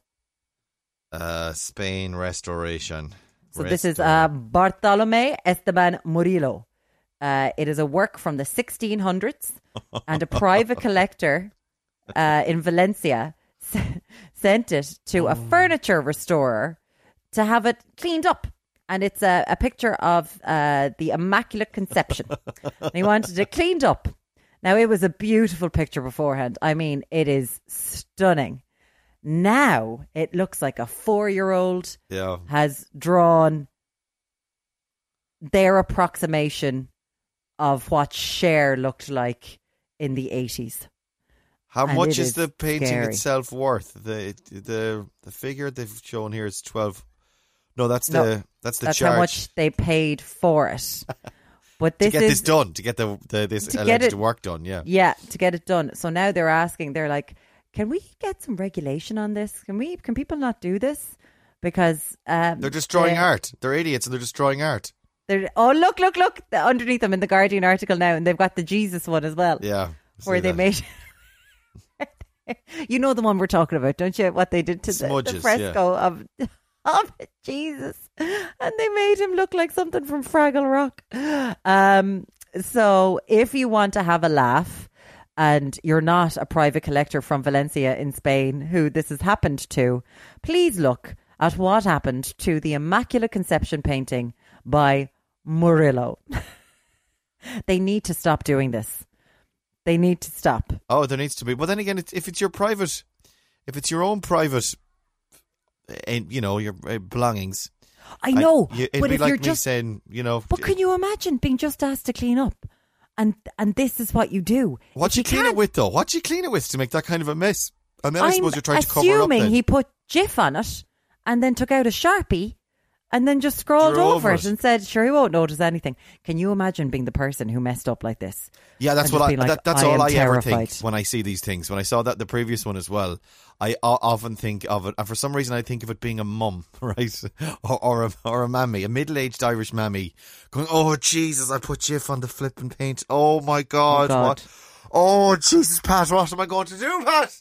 Uh, Spain restoration. So this is uh, Bartolome Esteban Murillo. Uh, it is a work from the 1600s, and a private collector uh, in Valencia s- sent it to a furniture restorer to have it cleaned up. And it's a, a picture of uh, the Immaculate Conception. and he wanted it cleaned up. Now, it was a beautiful picture beforehand. I mean, it is stunning. Now it looks like a four year old yeah. has drawn their approximation of what Cher looked like in the 80s. How And much is, is the painting scary. itself worth? The the the figure they've shown here is twelve. No, that's No, the that's the That's charge how much they paid for it. But to this get is this done to get the, the this To get alleged it- work done. Yeah, yeah, to get it done. So now they're asking, they're like, can we get some regulation on this? Can we? Can people not do this? Because um, they're destroying the- art. They're idiots and they're destroying art. They're, oh, look, look, look! Underneath them in the Guardian article now, and they've got the Jesus one as well. Yeah, where they that. made. you know the one we're talking about, don't you? What they did to the, the Smudges, yeah. fresco of of Jesus, and they made him look like something from Fraggle Rock. Um, so if you want to have a laugh. And you're not a private collector from Valencia in Spain who this has happened to, please look at what happened to the Immaculate Conception painting by Murillo. they need to stop doing this. They need to stop. Oh, there needs to be. But then again, it's, if it's your private, if it's your own private, uh, you know, your uh, belongings. I know, you- it'd but be if like you're me just, saying, you know, but can you imagine being just asked to clean up, and and this is what you do? what you clean it with though? What you clean it with to make that kind of a mess? And then I I'm suppose you're trying to cover up. assuming he put Jif on it, and then took out a sharpie, and then just scrolled over it it. and said, "Sure, he won't notice anything." Can you imagine being the person who messed up like this? Yeah, that's what I. Like, that, that's I all I ever think when I see these things. When I saw that the previous one as well, I often think of it, and for some reason I think of it being a mum, right, or, or a or a mammy, a middle-aged Irish mammy, going, "Oh Jesus, I put Jif on the flipping paint. Oh my oh, God, God. what? Oh Jesus, Pat, what am I going to do, Pat?"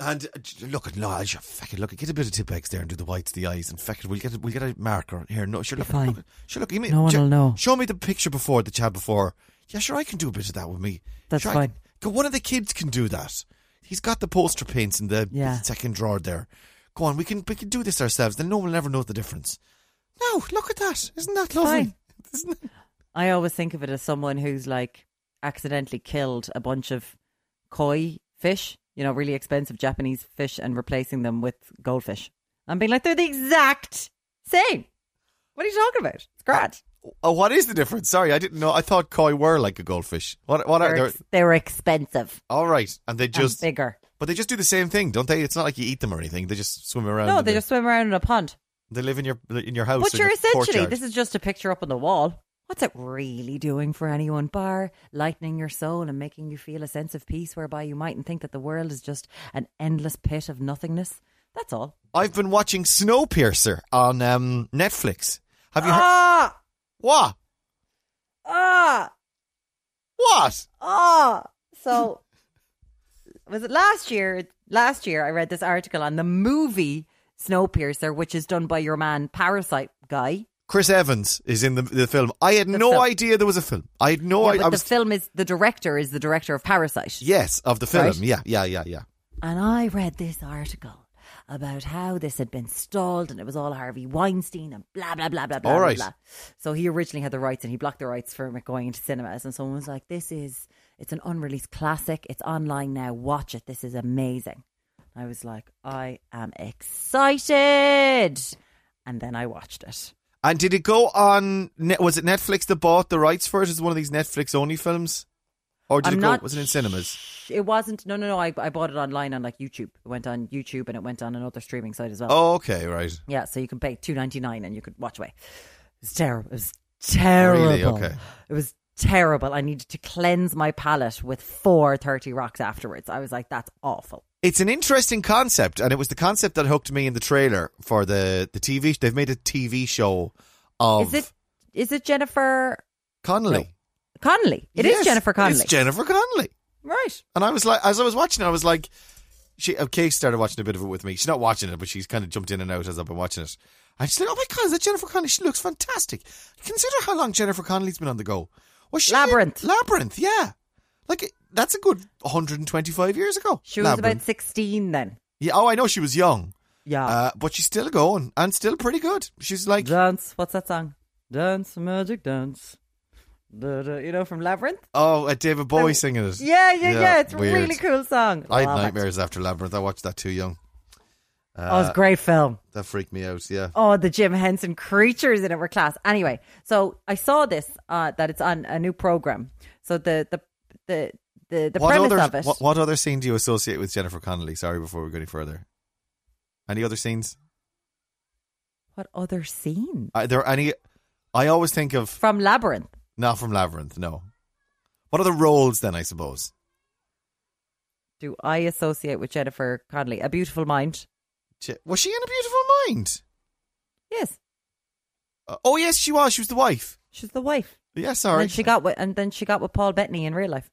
And uh, look at no, I should fucking look. Get a bit of Tipp-Ex there and do the whites, the eyes, and fuck it. We'll get a, we'll get a marker here. No, sure, look, Fine. look, sure, look. Give me, No one j- will know. Show me the picture before the chat before. Yeah, sure, I can do a bit of that with me. That's Sure, fine. Go, one of the kids can do that. He's got the poster paints in the Yeah. second drawer there. Go on, we can we can do this ourselves. Then no one will ever know the difference. No, look at that. Isn't that lovely? Isn't it? I always think of it as someone who's like accidentally killed a bunch of koi fish, you know, really expensive Japanese fish, and replacing them with goldfish. I'm being like, they're the exact same. What are you talking about? It's great. Oh, uh, uh, what is the difference? Sorry, I didn't know. I thought koi were like a goldfish. What what are They're, they? They're expensive All right, and they and just bigger. but they just do the same thing, don't they? It's not like you eat them or anything. They just swim around. No, they just swim around in a pond. they live in your in your house. But you're your essentially, this is just a picture up on the wall. What's it really doing for anyone? Bar lightening your soul and making you feel a sense of peace whereby you mightn't think that the world is just an endless pit of nothingness. That's all. I've been watching Snowpiercer on um, Netflix. Have you heard? Ah! What? Ah! What? Ah! So, was it last year? Last year, I read this article on the movie Snowpiercer, which is done by your man Parasite guy. Chris Evans is in the the film. I had no film. idea there was a film. I had no Yeah, idea. but I the film is the director is the director of Parasite. yes, of the film. Right. Yeah, yeah, yeah, yeah. And I read this article about how this had been stalled and it was all Harvey Weinstein and blah, blah, blah, blah, blah. All blah, blah. So he originally had the rights and he blocked the rights from it going into cinemas. And someone was like, this is, it's an unreleased classic. It's online now. Watch it. This is amazing. I was like, I am excited. And then I watched it. And did it go on? Was it Netflix that bought the rights for it? Is one of these Netflix only films, or did I'm it go? Was it in cinemas? It wasn't, no, no, no. I, I bought it online on like YouTube. It went on YouTube and it went on another streaming site as well. Oh, okay, right. Yeah, so you can pay two ninety nine and you could watch away. It was terrible. It was terrible. Really? Okay. It was terrible. I needed to cleanse my palate with four thirty rocks afterwards. I was like, that's awful. It's an interesting concept, and it was the concept that hooked me in the trailer for the the TV. They've made a TV show of Is it is it Jennifer Connelly. Connelly? It is Yes, Jennifer Connelly. It's Jennifer Connelly. right. And I was like, as I was watching I was like, she, uh, Okay, started watching a bit of it with me. She's not watching it, but she's kind of jumped in and out as I've been watching it. And she's like, oh my God, is that Jennifer Connelly? She looks fantastic. Consider how long Jennifer Connelly's been on the go. Was she in Labyrinth. Labyrinth, yeah. Like, that's a good 125 years ago. She was about 16 then. Yeah, oh, I know she was young. Yeah. Uh, but she's still going and still pretty good. She's like, dance. What's that song? Dance, magic dance. Da, da, you know, from Labyrinth? oh, uh, David Bowie singing it. Yeah, yeah, yeah. Yeah, It's a really cool song. I had Love it. nightmares after Labyrinth. I watched that too young. oh, it's a great film. That freaked me out, yeah. Oh, the Jim Henson creatures in it were class. Anyway, so I saw this uh, that it's on a new program. So the the the the, the what premise other of it. What, what other scene do you associate with Jennifer Connelly? Sorry, before we go any further. Any other scenes? what other scene Are there any? I always think of from Labyrinth? not from Labyrinth. No. What are the roles then? I suppose. Do I associate with Jennifer Connelly? A Beautiful Mind. Was she in a Beautiful Mind? Yes, Uh, oh yes, she was. She was the wife. she's the wife. Yes, And sorry. then she got with, and then she got with Paul Bettany in real life.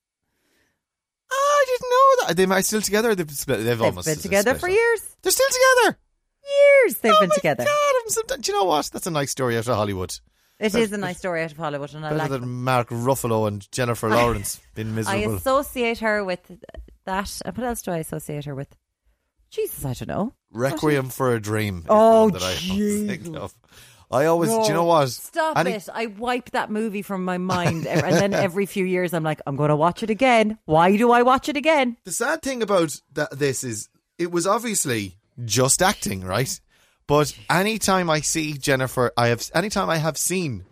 Are they married still together? They've split. They've, They've almost been together split for years. They're still together. Years they've oh been together. God, so, do you know what? That's a nice story out of Hollywood. It is a nice story out of Hollywood, and I like. than Mark Ruffalo and Jennifer Lawrence being miserable. I associate her with that. And what else do I associate her with? Jesus, I don't know. Requiem for a Dream. Oh, that I always think of. I always, do you know what? Stop Any- it! I wipe that movie from my mind, and then every few years I'm like, I'm going to watch it again. Why do I watch it again? The sad thing about that, this is it was obviously just acting, right? But anytime I see Jennifer, I have anytime I have seen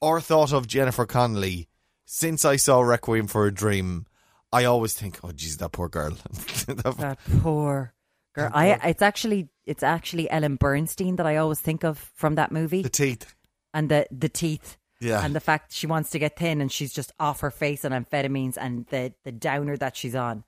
or thought of Jennifer Connelly since I saw Requiem for a Dream, I always think, oh, geez, that poor girl. That- That poor girl. I. It's actually it's actually Ellen Burstyn that I always think of from that movie, the teeth, and the the teeth. yeah. and the fact she wants to get thin and she's just off her face on amphetamines and the the downer that she's on.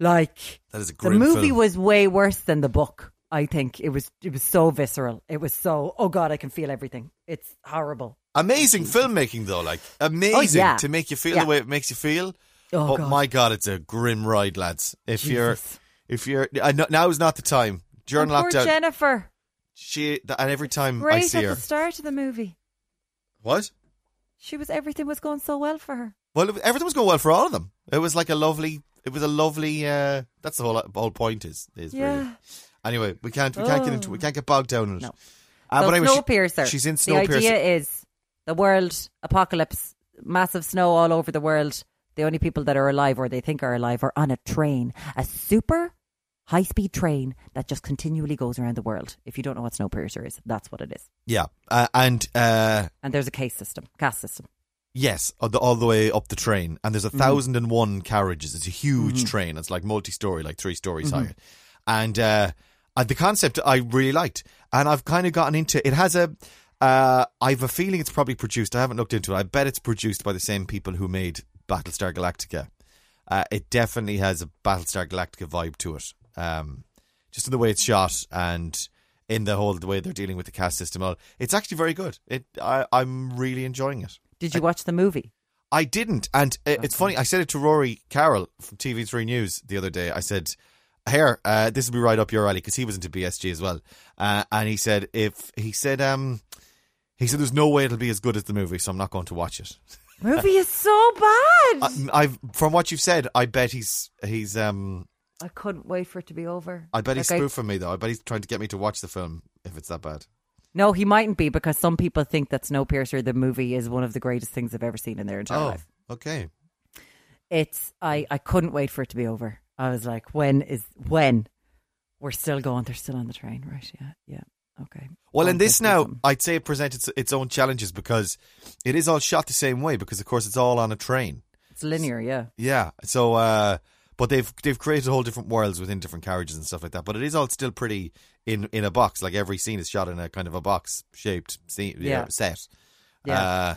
Like that is a the movie film. was way worse than the book. I think it was it was so visceral. It was so oh god, I can feel everything. It's horrible. Amazing filmmaking, though, like oh, amazing Oh, yeah. to make you feel Yeah. the way it makes you feel. Oh but god. my God, it's a grim ride, lads. If you're, Jesus. If you're, I know, now is not the time during And poor. Jennifer. she and every time I Great see at her, the start of the movie. what? She was everything was going so well for her. Well, everything was going well for all of them. It was like a lovely. It was a lovely. Uh, that's the whole whole point. Is is really. Yeah. Anyway, we can't we can't get into we can't get bogged down in it. No. Uh, so but anyway, she- Snowpiercer. she's in The idea is the world apocalypse, massive snow all over the world. The only people that are alive or they think are alive are on a train, a super high speed train that just continually goes around the world. If you don't know what Snowpiercer is, that's what it is. Yeah, uh, and uh, And there's a case system, caste system. yes, all the, all the way up the train, and there's a thousand and one carriages. It's a huge train. It's like multi-story, like three stories high. and uh, uh, the concept I really liked, and I've kind of gotten into. It has a. Uh, I have a feeling it's probably produced. I haven't looked into it. I bet it's produced by the same people who made Battlestar Galactica. Uh, it definitely has a Battlestar Galactica vibe to it. Um, just in the way it's shot and in the whole the way they're dealing with the cast system. All it's actually very good. It I, I'm really enjoying it. Did you watch the movie? I didn't, and uh, it's funny. I said it to Rory Carroll from TV3 News the other day. I said, "Here, uh, this will be right up your alley," because he was into BSG as well. Uh, and he said, "If he said, um, he said, there's no way it'll be as good as the movie, so I'm not going to watch it." Movie is so bad. I, I've from what you've said, I bet he's he's um, I couldn't wait for it to be over. I bet he's Like, I- me though. I bet he's trying to get me to watch the film if it's that bad. No, he mightn't be because some people think that Snowpiercer, the movie, is one of the greatest things they've ever seen in their entire Oh, life. okay. It's I I couldn't wait for it to be over. I was like, when is when? We're still going. They're still on the train, right? Yeah, yeah. Okay. Well, in this now, something. I'd say it presents its, its own challenges because it is all shot the same way because, of course, it's all on a train. it's linear. Yeah. Yeah. So, uh, but they've they've created whole different worlds within different carriages and stuff like that. But it is all still pretty in in a box. Like every scene is shot in a kind of a box shaped scene you know, set. Yeah. Uh,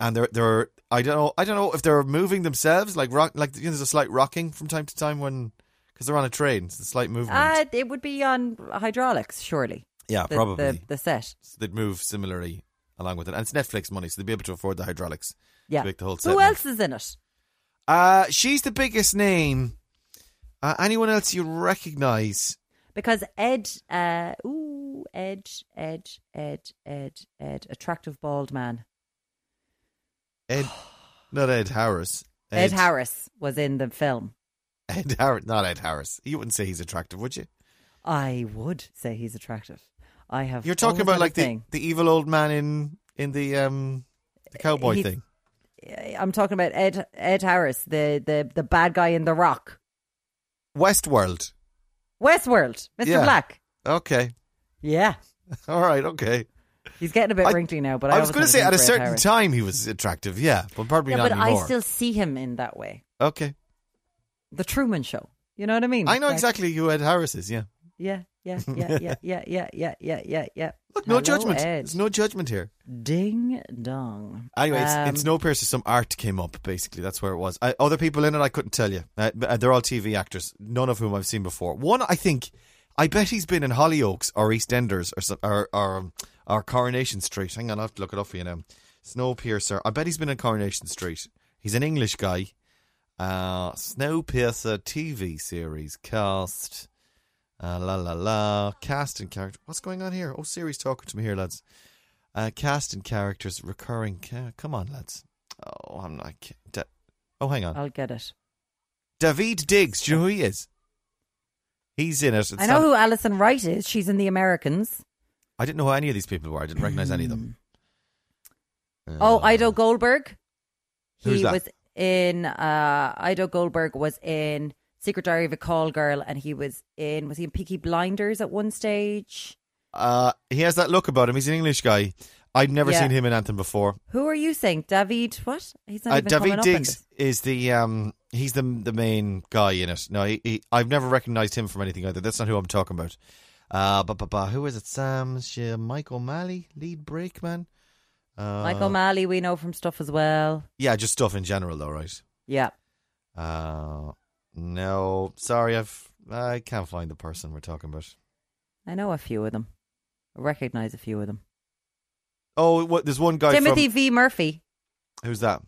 and they're they're I don't know I don't know if they're moving themselves like rock like you know, there's a slight rocking from time to time when because they're on a train. It's a slight movement. Uh, it would be on hydraulics, surely. Yeah, The, probably. the, the set. they'd move similarly along with it. And it's Netflix money, so they'd be able to afford the hydraulics. Yeah. To make the whole set Who else is in it? Uh, she's the biggest name. Uh, anyone else you recognise? Because Ed, uh, ooh, Ed, Ed, Ed, Ed, Ed, attractive bald man. Ed, not Ed Harris. Ed, Harris was in the film. Ed Harris, not Ed Harris. You wouldn't say he's attractive, would you? I would say he's attractive. I have. You're talking about like the, the evil old man in in the um the cowboy He's- thing. I'm talking about Ed Ed Harris, the the the bad guy in The Rock, Westworld. Westworld, Mr. Yeah. Black. Okay. Yeah, All right. Okay. he's getting a bit I- wrinkly now, but I, I, was going to say at a certain time he was attractive. Yeah, but probably Yeah, not but anymore. I still see him in that way. Okay. The Truman Show. You know what I mean? I know Like, exactly who Ed Harris is. Yeah. Yeah, yeah, yeah, yeah, yeah, yeah, yeah, yeah, yeah, yeah. Look, no Hello, judgment. Ed. There's no judgment here. Ding dong. Anyway, it's, Um, it's Snowpiercer. Some art came up. Basically, that's where it was. I, other people in it, I couldn't tell you. Uh, uh, they're all TV actors, none of whom I've seen before. One, I think, I bet he's been in Hollyoaks or EastEnders or some, or, or um, or Coronation Street. Hang on, I have to look it up for you now. Snowpiercer. I bet he's been in Coronation Street. He's an English guy. Uh, Snowpiercer TV series cast. Uh, la la la. Cast and character. What's going on here? Oh, Siri's talking to me here, lads. Uh, cast and characters recurring. Ca- come on, lads. Oh, I'm not. Da- oh, hang on. I'll get it. Daveed Diggs. Do you know who he is? He's in it. It's I know not- who Alison Wright is. She's in The Americans. I didn't know who any of these people were. I didn't recognize any of them. Oh, Uh, Iddo Goldberg. Who's He that? was in uh Iddo Goldberg was in Secret Diary of a Call Girl and he was in was he in Peaky Blinders at one stage? Uh, he has that look about him. He's an English guy. I've never Yeah. seen him in Anthem before. Who are you saying? David what? He's not Uh, Daveed Diggs is the um he's the the main guy in it. No, he, he, I've never recognized him from anything either. That's not who I'm talking about. Uh, but, but, but who is it? Sam Mike O'Malley, lead brakeman. Uh, Mike O'Malley we know from stuff as well. Yeah, just stuff in general, though, right? Yeah. Uh, no, sorry, I've I can't find the person we're talking about. I know a few of them. I recognize a few of them. Oh, what? There's one guy Timothy from V. Murphy. who's that?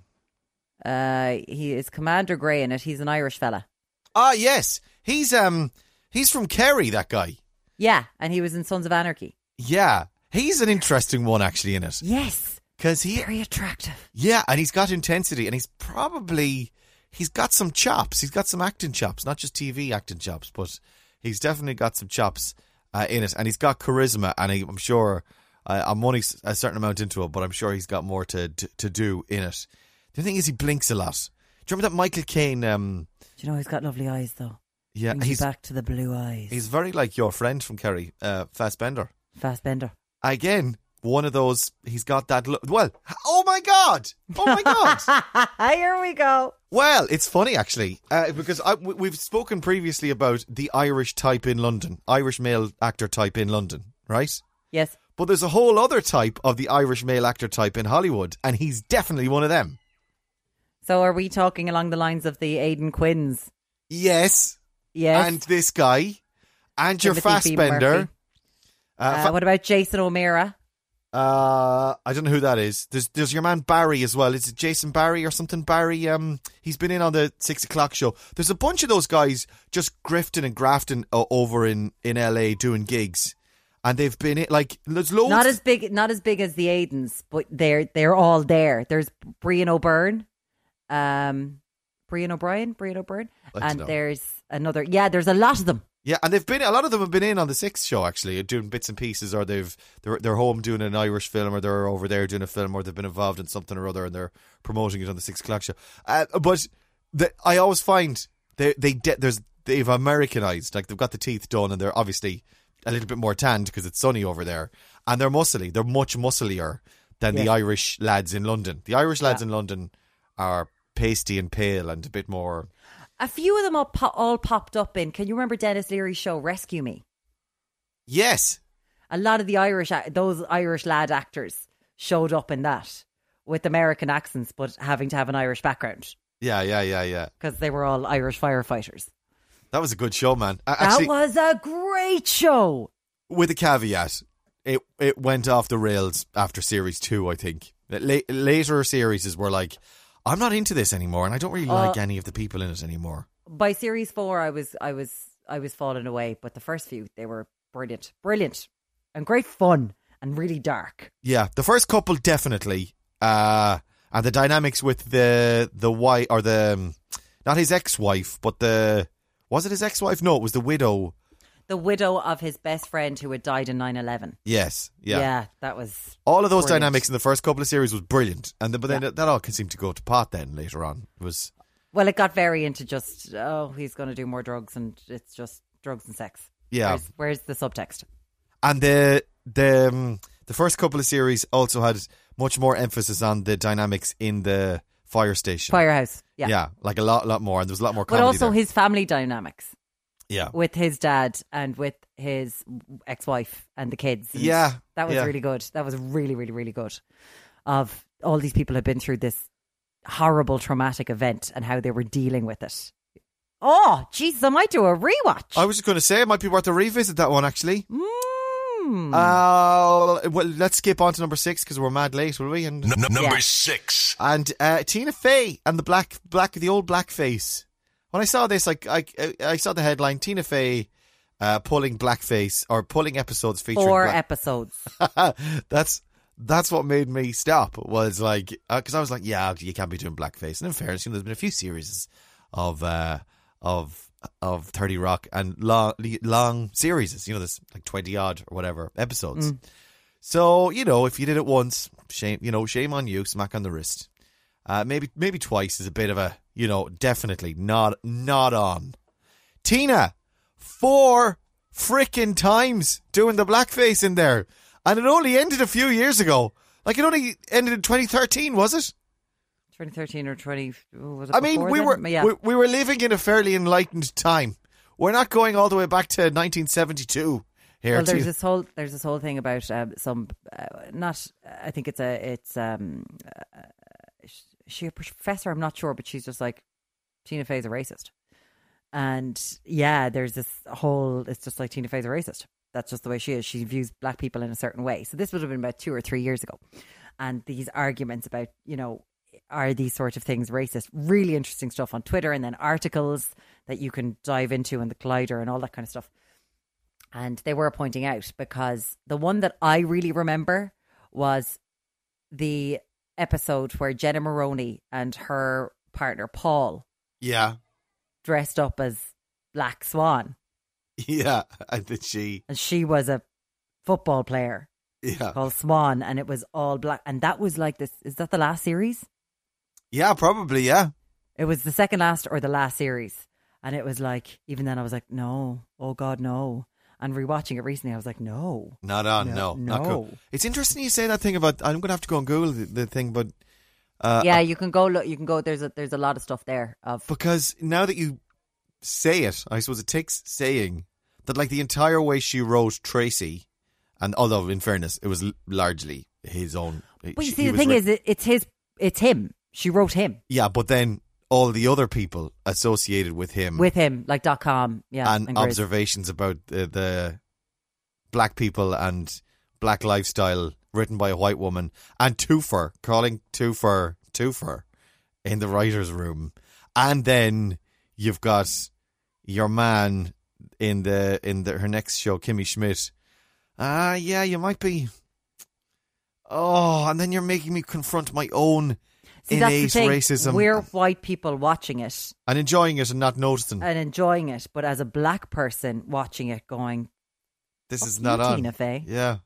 Uh he is Commander Grey in it. He's an Irish fella. Ah, yes, he's um he's from Kerry. That guy. Yeah, and he was in Sons of Anarchy. Yeah, he's an interesting one actually in it Yes. because he Very attractive. Yeah, and he's got intensity, and he's probably he's got some chops. He's got some acting chops, not just TV acting chops, but he's definitely got some chops uh, in it, and he's got charisma. And he, I'm sure uh, I'm only a certain amount into it, but I'm sure he's got more to to, to do in it. The thing is, he blinks a lot. Do you remember that Michael Caine? Um, Do you know he's got lovely eyes though? yeah, Brings he's back to the blue eyes. he's very like your friend from Kerry, uh, Fassbender. Fast bender. Again, one of those. He's got that look. Well, oh my god, oh my god. Here we go. Well, it's funny actually uh, because I, we- we've spoken previously about the Irish type in London, Irish male actor type in London, right? Yes. But there's a whole other type of the Irish male actor type in Hollywood, and he's definitely one of them. So are we talking along the lines of the Aidan Quinns? Yes, Yes. and this guy, and your Timothy B. Fassbender. Uh, Uh, what about Jason O'Mara? Uh, I don't know who that is. There's there's your man Barry as well. Is it Jason Barry or something? Barry, um, he's been in on the six o'clock show. There's a bunch of those guys just grifting and grafting uh, over in in LA doing gigs, and they've been in like there's loads. Not as big, not as big as the Aidens, but they're they're all there. There's Brian O'Byrne, um, Brian O'Brien, Brian O'Byrne, and know. there's another. Yeah, there's a lot of them. Yeah, and they've been a lot of them have been in on the sixth show actually, doing bits and pieces, or they've they're they're home doing an Irish film, or they're over there doing a film, or they've been involved in something or other, and they're promoting it on the Six O'clock show. Uh, but the, I always find they they de- there's they've Americanized, like they've got the teeth done, and they're obviously a little bit more tanned because it's sunny over there, and they're muscly. They're much musclier than the Irish lads in London. The Irish lads Yeah. in London are pasty and pale and a bit more. A few of them all, po- all popped up in. Can you remember Denis Leary's show Rescue Me? Yes, A lot of the Irish, those Irish lad actors showed up in that with American accents, but having to have an Irish background yeah, yeah, yeah, yeah. because they were all Irish firefighters. That was a good show, man. A- That was a great show. with a caveat, it it went off the rails after series two. I think La- later series were like, I'm not into this anymore, and I don't really Uh, like any of the people in it anymore. By series four, I was, I was, I was falling away. But the first few, they were brilliant, brilliant, and great fun and really dark. Yeah, the first couple definitely, uh, and the dynamics with the the wife or the um, not his ex wife, but the was it his ex wife? No, it was the widow. The widow of his best friend who had died in 9-11. Yes, yeah. Yeah, that was All of those Brilliant. dynamics in the first couple of series was brilliant, and then, but then Yeah. that all seemed to go to pot. Then later on, it was well, it got very into just oh, he's going to do more drugs, and it's just drugs and sex. Yeah. where's, where's the subtext? and the the um, the first couple of series also had much more emphasis on the dynamics in the fire station. Firehouse, yeah, yeah, like a lot, lot more, and there was a lot more but also there. his family dynamics yeah, with his dad and with his ex-wife and the kids. and Yeah, that was yeah. really good. That was really, really, really good. Of all these people had been through this horrible traumatic event and how they were dealing with it. Oh, Jesus, I might do a rewatch. I was just going to say it might be worth a revisit that one actually. Mm. Uh, well, let's skip on to number six because we're mad late, will we? And N- n- number Yeah. six. and uh, Tina Fey and the black black the old blackface. When I saw this, like I I saw the headline Tina Fey uh, pulling blackface or pulling episodes featuring Four black- episodes. that's that's what made me stop. Was like because I was like, yeah, you can't be doing blackface. And in fairness, you know, there's been a few series of uh, of of Thirty Rock and long long series. You know, there's like twenty odd or whatever episodes. So you know, if you did it once, shame you know, shame on you. Smack on the wrist. Uh, maybe maybe twice is a bit of a you know, definitely not not on. Tina, four freaking times doing the blackface in there. And it only ended a few years ago. Like it only ended in 2013, was it? 2013 or 20. oh, Was it I mean, we then? were Yeah. we, we were living in a fairly enlightened time. We're not going all the way back to 1972 here. well, there's to- this whole there's this whole thing about um, some uh, not I think it's a it's um she a professor I'm not sure but she's just like Tina Fey's a racist. And yeah there's this whole it's just like Tina Fey's a racist. That's just the way she is. She views black people in a certain way. So this would have been about two or three years ago. And these arguments about you know are these sort of things racist? Really interesting stuff on Twitter and then articles that you can dive into in the Collider and all that kind of stuff. And they were pointing out because the one that I really remember was the episode where Jenna Maroney and her partner Paul yeah, dressed up as Black Swan, yeah. And that she, and she was a football player yeah, called Swan, and it was all black. And that was like this. Is that the last series? yeah, probably, yeah. It was the second last or the last series, and it was like even then I was like, no, oh God, no. And rewatching it recently, I was like, no, Not on, no, No, not cool. It's interesting you say that thing about. I'm gonna have to go and Google the, the thing, but uh, yeah, you can go look. You can go. There's a there's a lot of stuff there of because now that you say it, I suppose it takes saying that like the entire way she wrote Tracy, and although in fairness, it was largely his own. But you see, the thing re- is, it, it's his. It's him. She wrote him yeah, but then all the other people associated with him with him, like dot com. Yeah, and, and observations about the, the black people and black lifestyle written by a white woman and Twofer calling Twofer Twofer in the writers' room, and then you've got your man in the in the her next show, Kimmy Schmidt. Ah, yeah, you might be. Oh, and then you're making me confront my own See, innate racism We're white people watching it and enjoying it and not noticing. and enjoying it, but as a black person watching it, going, this is not you, on. Tina Fey. Yeah.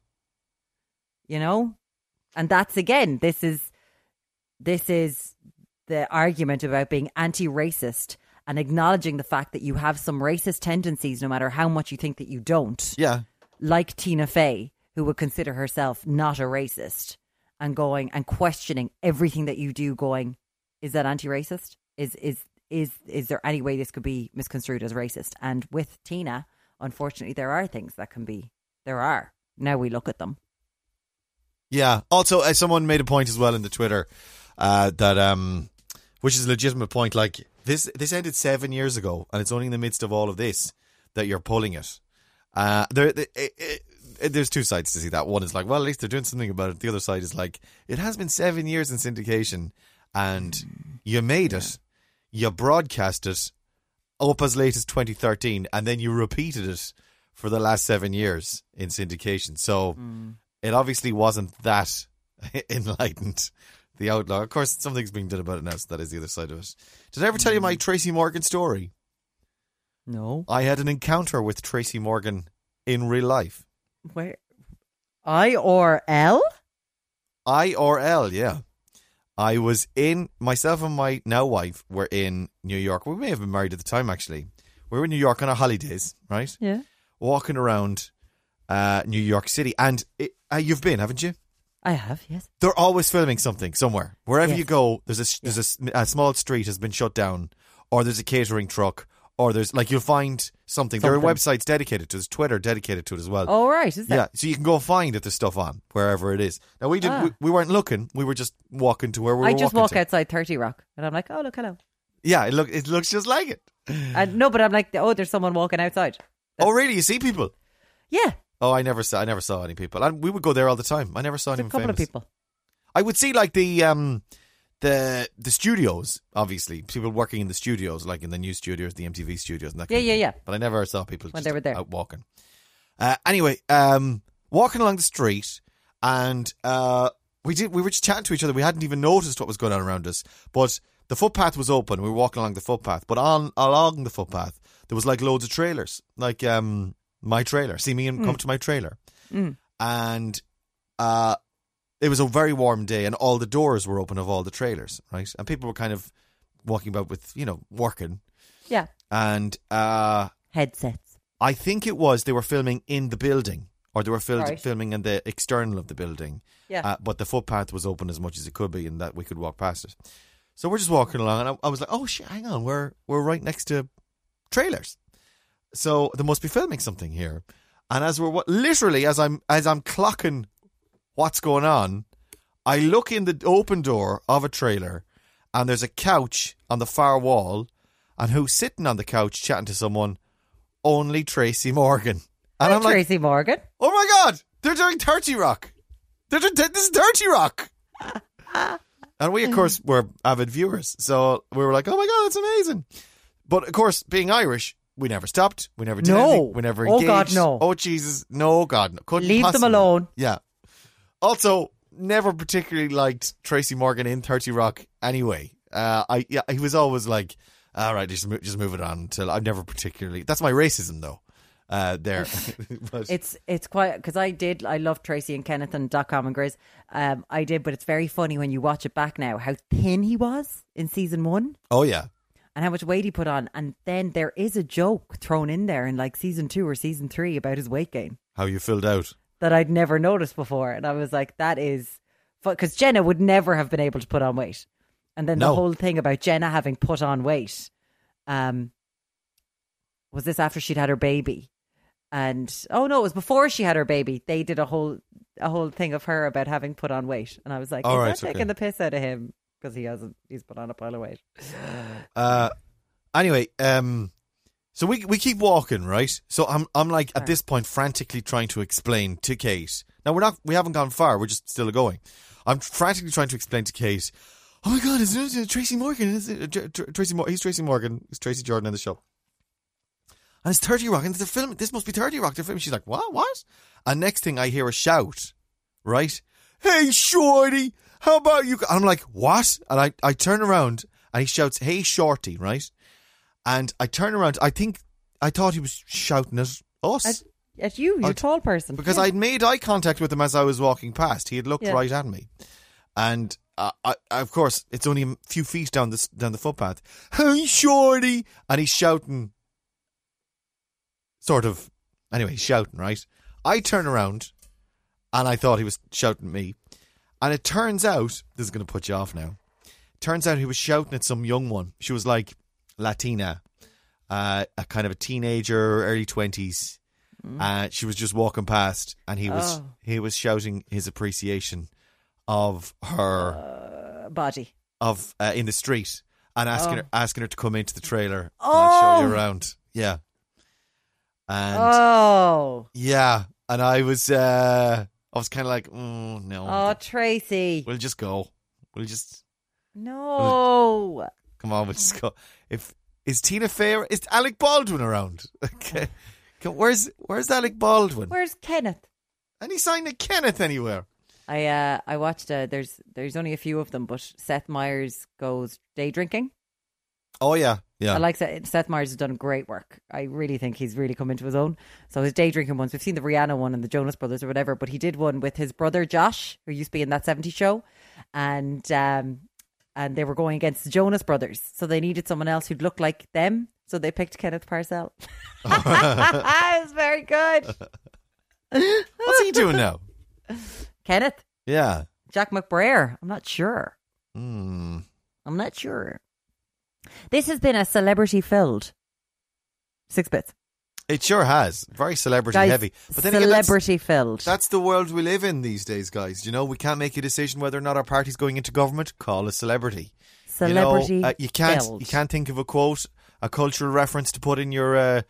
you know and that's again this is this is the argument about being anti-racist and acknowledging the fact that you have some racist tendencies no matter how much you think that you don't Yeah. like tina fey who would consider herself not a racist and going and questioning everything that you do going is that anti-racist is is is is there any way this could be misconstrued as racist and with tina unfortunately there are things that can be there are now we look at them Yeah. Also, uh, someone made a point as well in the Twitter uh, that, um, which is a legitimate point. Like this, this ended seven years ago, and it's only in the midst of all of this that you're pulling it. Uh, there, it, it, Uh, there's two sides to see that. One is like, well, at least they're doing something about it. The other side is like, it has been seven years in syndication, and mm. you made it, you broadcast it up as late as 2013, and then you repeated it for the last seven years in syndication. So mm. it obviously wasn't that enlightened. The outlaw, of course, something's being done about it now. So that is the other side of it. Did I ever tell you my mm. Tracy Morgan story? no I had an encounter with Tracy Morgan in real life. Where? I or L? I or L, yeah. I was in myself and my now wife were in New York. We may have been married at the time actually. We were in New York on our holidays, right? Yeah. Walking around uh, New York City, and it, uh, you've been, haven't you? I have, yes. They're always filming something somewhere. Wherever Yes. you go, there's a there's a a, small street has been shut down, or there's a catering truck, or there's like you'll find something. There are Something. websites dedicated to it. There's Twitter dedicated to it as well. Oh, right. Is that? Yeah, so you can go find if there's stuff on wherever it is. Now we didn't. Ah. We, we weren't looking. We were just walking to where we were. I just walking walk to. outside 30 Rock and I'm like, oh, look, hello. Yeah, it look it looks just like it. And no, but I'm like, oh, there's someone walking outside. Oh, really? You see people? Yeah. Oh, I never saw. I never saw any people, and we would go there all the time. I never saw A anyone couple famous. of people. I would see like the um the the studios, obviously people working in the studios, like in the new studios, the MTV studios, and that. Yeah, kind of yeah, thing. yeah. But I never saw people When they were there. out walking. Uh, anyway, um, walking along the street, and uh, we did we were just chatting to each other. We hadn't even noticed what was going on around us, but the footpath was open. We were walking along the footpath, but on along the footpath there was like loads of trailers, like um my trailer. See me and Mm. come to my trailer, and uh it was a very warm day and all the doors were open of all the trailers, right? And people were kind of walking about with, you know, working. Yeah. And uh Headsets. I think it was they were filming in the building or they were fil- Right. filming in the external of the building. Yeah. Uh, but the footpath was open as much as it could be and that we could walk past it. So we're just walking along and I, I was like, "Oh shit, hang on. We're we're right next to trailers." So they must be filming something here. And as we're literally as I'm as I'm clocking what's going on, I look in the open door of a trailer and there's a couch on the far wall and who's sitting on the couch chatting to someone? Only Tracy Morgan. And I'm like, Tracy Morgan. oh my god, they're doing 30 Rock. They're doing, this is 30 Rock. and we, of course, were avid viewers. So we were like, oh my god, that's amazing. But of course, being Irish, we never stopped. We never did No. anything. We never Oh. God, no. Oh Jesus, no God, no. Couldn't Leave them alone. Yeah. Also, never particularly liked Tracy Morgan in Thirty Rock. Anyway, uh, I yeah, he was always like, "All right, just mo- just move it on." Until I've never particularly. That's my racism, though. Uh, there, But- It's it's quite because I did I love Tracy and Kenneth and dot com and Grizz. Um, I did, but it's very funny when you watch it back now how thin he was in season one oh yeah, and how much weight he put on, and then there is a joke thrown in there in like season two or season three about his weight gain how you filled out. That I'd never noticed before, and I was like, that is because Jenna would never have been able to put on weight, and then the whole thing about Jenna having put on weight, um, was this after she'd had her baby? And oh no, it was before she had her baby. They did a whole a whole thing of her about having put on weight, and I was like, All "Is right, that taking the piss out of him because he hasn't? He's put on a pile of weight." Uh, anyway, um, so we we keep walking, right? So I'm I'm like at this point frantically trying to explain to Kate. Now we're not we haven't gone far. We're just still going. I'm frantically trying to explain to Kate. Oh my God! Is it Tracy Morgan? Is it Tr- Tr- Tracy? Mor- he's Tracy Morgan. He's Tracy Jordan in the show. And it's Thirty Rock, and they're filming. This must be Thirty Rock. They're filming. She's like, "What? What?" And next thing I hear a shout, right? Hey, Shorty, how about you? And I'm like, "What?" And I I turn around and he shouts, "Hey, Shorty!" Right? And I turn around. I think I thought he was shouting at us At, at you, I'd- tall person. because Yeah. I'd made eye contact with him as I was walking past. He had looked Yeah. right at me, and uh, I, of course, it's only a few feet down the down the footpath. Hey, shorty! And he's shouting, sort of. Anyway, he's shouting right. I turn around, and I thought he was shouting at me, and it turns out this is going to put you off now. Turns out he was shouting at some young one. She was like Latina, uh, a kind of a teenager, early twenties. Uh, she was just walking past, and he was Oh. he was shouting his appreciation of her Uh, body. of uh, in the street and asking Oh. her asking her to come into the trailer and I'll show you Oh. around. Yeah, and Oh, yeah, and I was uh, I was kind of like, oh no, oh, Tracy, we'll just go. We'll just no. Come on. We'll just go. If is Tina Fey? Is Alec Baldwin around? Okay, where's where's Alec Baldwin? Where's Kenneth? Any sign of Kenneth anywhere? I uh I watched uh there's there's only a few of them, but Seth Meyers goes day drinking. Oh yeah, yeah. I like Seth, Seth Meyers has done great work. I really think he's really come into his own. So his day drinking ones, we've seen the Rihanna one and the Jonas Brothers or whatever, but he did one with his brother Josh, who used to be in that 70s show, and um and they were going against the Jonas Brothers, so they needed someone else who'd look like them. So they picked Kenneth Parcell. it was very good. What's he doing now? Kenneth Yeah. Jack McBrayer. I'm not sure. Hmm. I'm not sure. This has been a celebrity filled six bits. It sure has. Very celebrity Guys, heavy. But then again, that's, celebrity filled. that's the world we live in these days, guys. You know, we can't make a decision whether or not our party's going into government. Call a celebrity. celebrity You, know, uh, you can't. filled. You can't think of a quote, a cultural reference to put in your uh,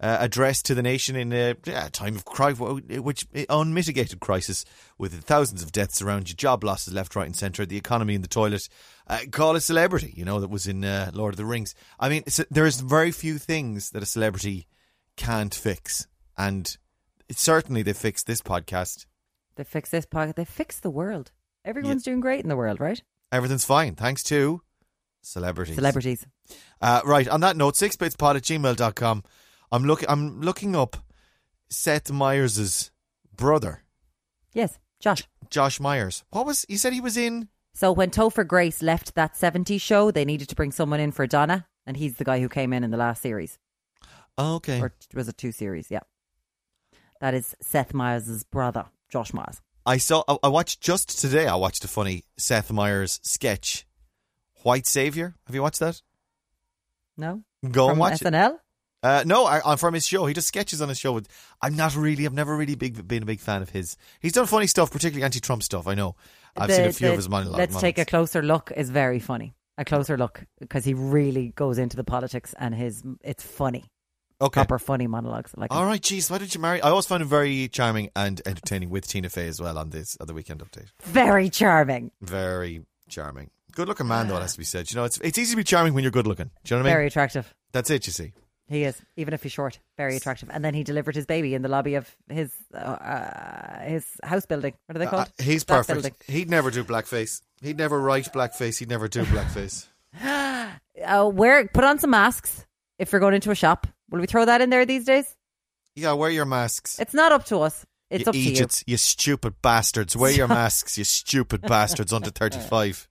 uh, address to the nation in a yeah, time of cri- which unmitigated crisis with thousands of deaths around you, job losses left, right, and centre, the economy in the toilet. Uh, call a celebrity, you know, that was in uh, Lord of the Rings. I mean, there's very few things that a celebrity can't fix, and certainly they fixed this podcast. They fixed this podcast. They fixed the world. Everyone's yeah. doing great in the world, right? Everything's fine, thanks to celebrities. Celebrities. Uh, right, on that note, sixbitspod at gmail.com. I'm, look, I'm looking up Seth Meyers' brother. Yes, Josh. Josh Meyers. What was, he said he was in? So when Topher Grace left that 70s show, they needed to bring someone in for Donna, and he's the guy who came in in the last series. Oh, okay. Or was it two series? Yeah. That is Seth Meyers' brother, Josh Meyers. I saw. I watched just today. I watched a funny Seth Meyers sketch, White Savior. Have you watched that? No. Go From and watch SNL? it. Uh, no, I, am from his show. He does sketches on his show. With, I'm not really. I've never really big, been a big fan of his. He's done funny stuff, particularly anti-Trump stuff. I know. I've the, seen a few the, of his monologues. Let's take a closer look. Is very funny. A closer look because he really goes into the politics and his. It's funny. Okay. Proper funny monologues. Like all right, geez, why did you marry? I always found him very charming and entertaining with Tina Fey as well on this other weekend update. Very charming. Very charming. Good looking man, though, it has to be said. You know, it's it's easy to be charming when you're good looking. Do you know what I mean? Very attractive. That's it. You see. He is, even if he's short, very attractive. And then he delivered his baby in the lobby of his uh, uh his house building. What are they called? Uh, he's perfect. Building. He'd never do blackface. He'd never write blackface. He'd never do blackface. uh, wear put on some masks if you're going into a shop. Will we throw that in there these days? Yeah, wear your masks. It's not up to us. It's you up to you. You stupid bastards. Wear your masks, you stupid bastards under 35.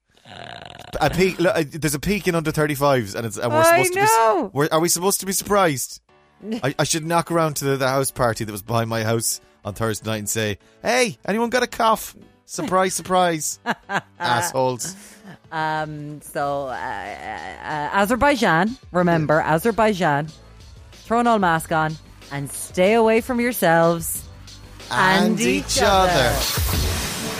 A peak. Look, uh, there's a peak in under 35s, and, it's, and we're supposed know. to be. are we supposed to be surprised? I, I, should knock around to the, the, house party that was behind my house on Thursday night and say, "Hey, anyone got a cough? Surprise, surprise, assholes." Um. So, uh, uh, Azerbaijan. Remember, Azerbaijan. Throw an old mask on and stay away from yourselves and, and each, each other. other.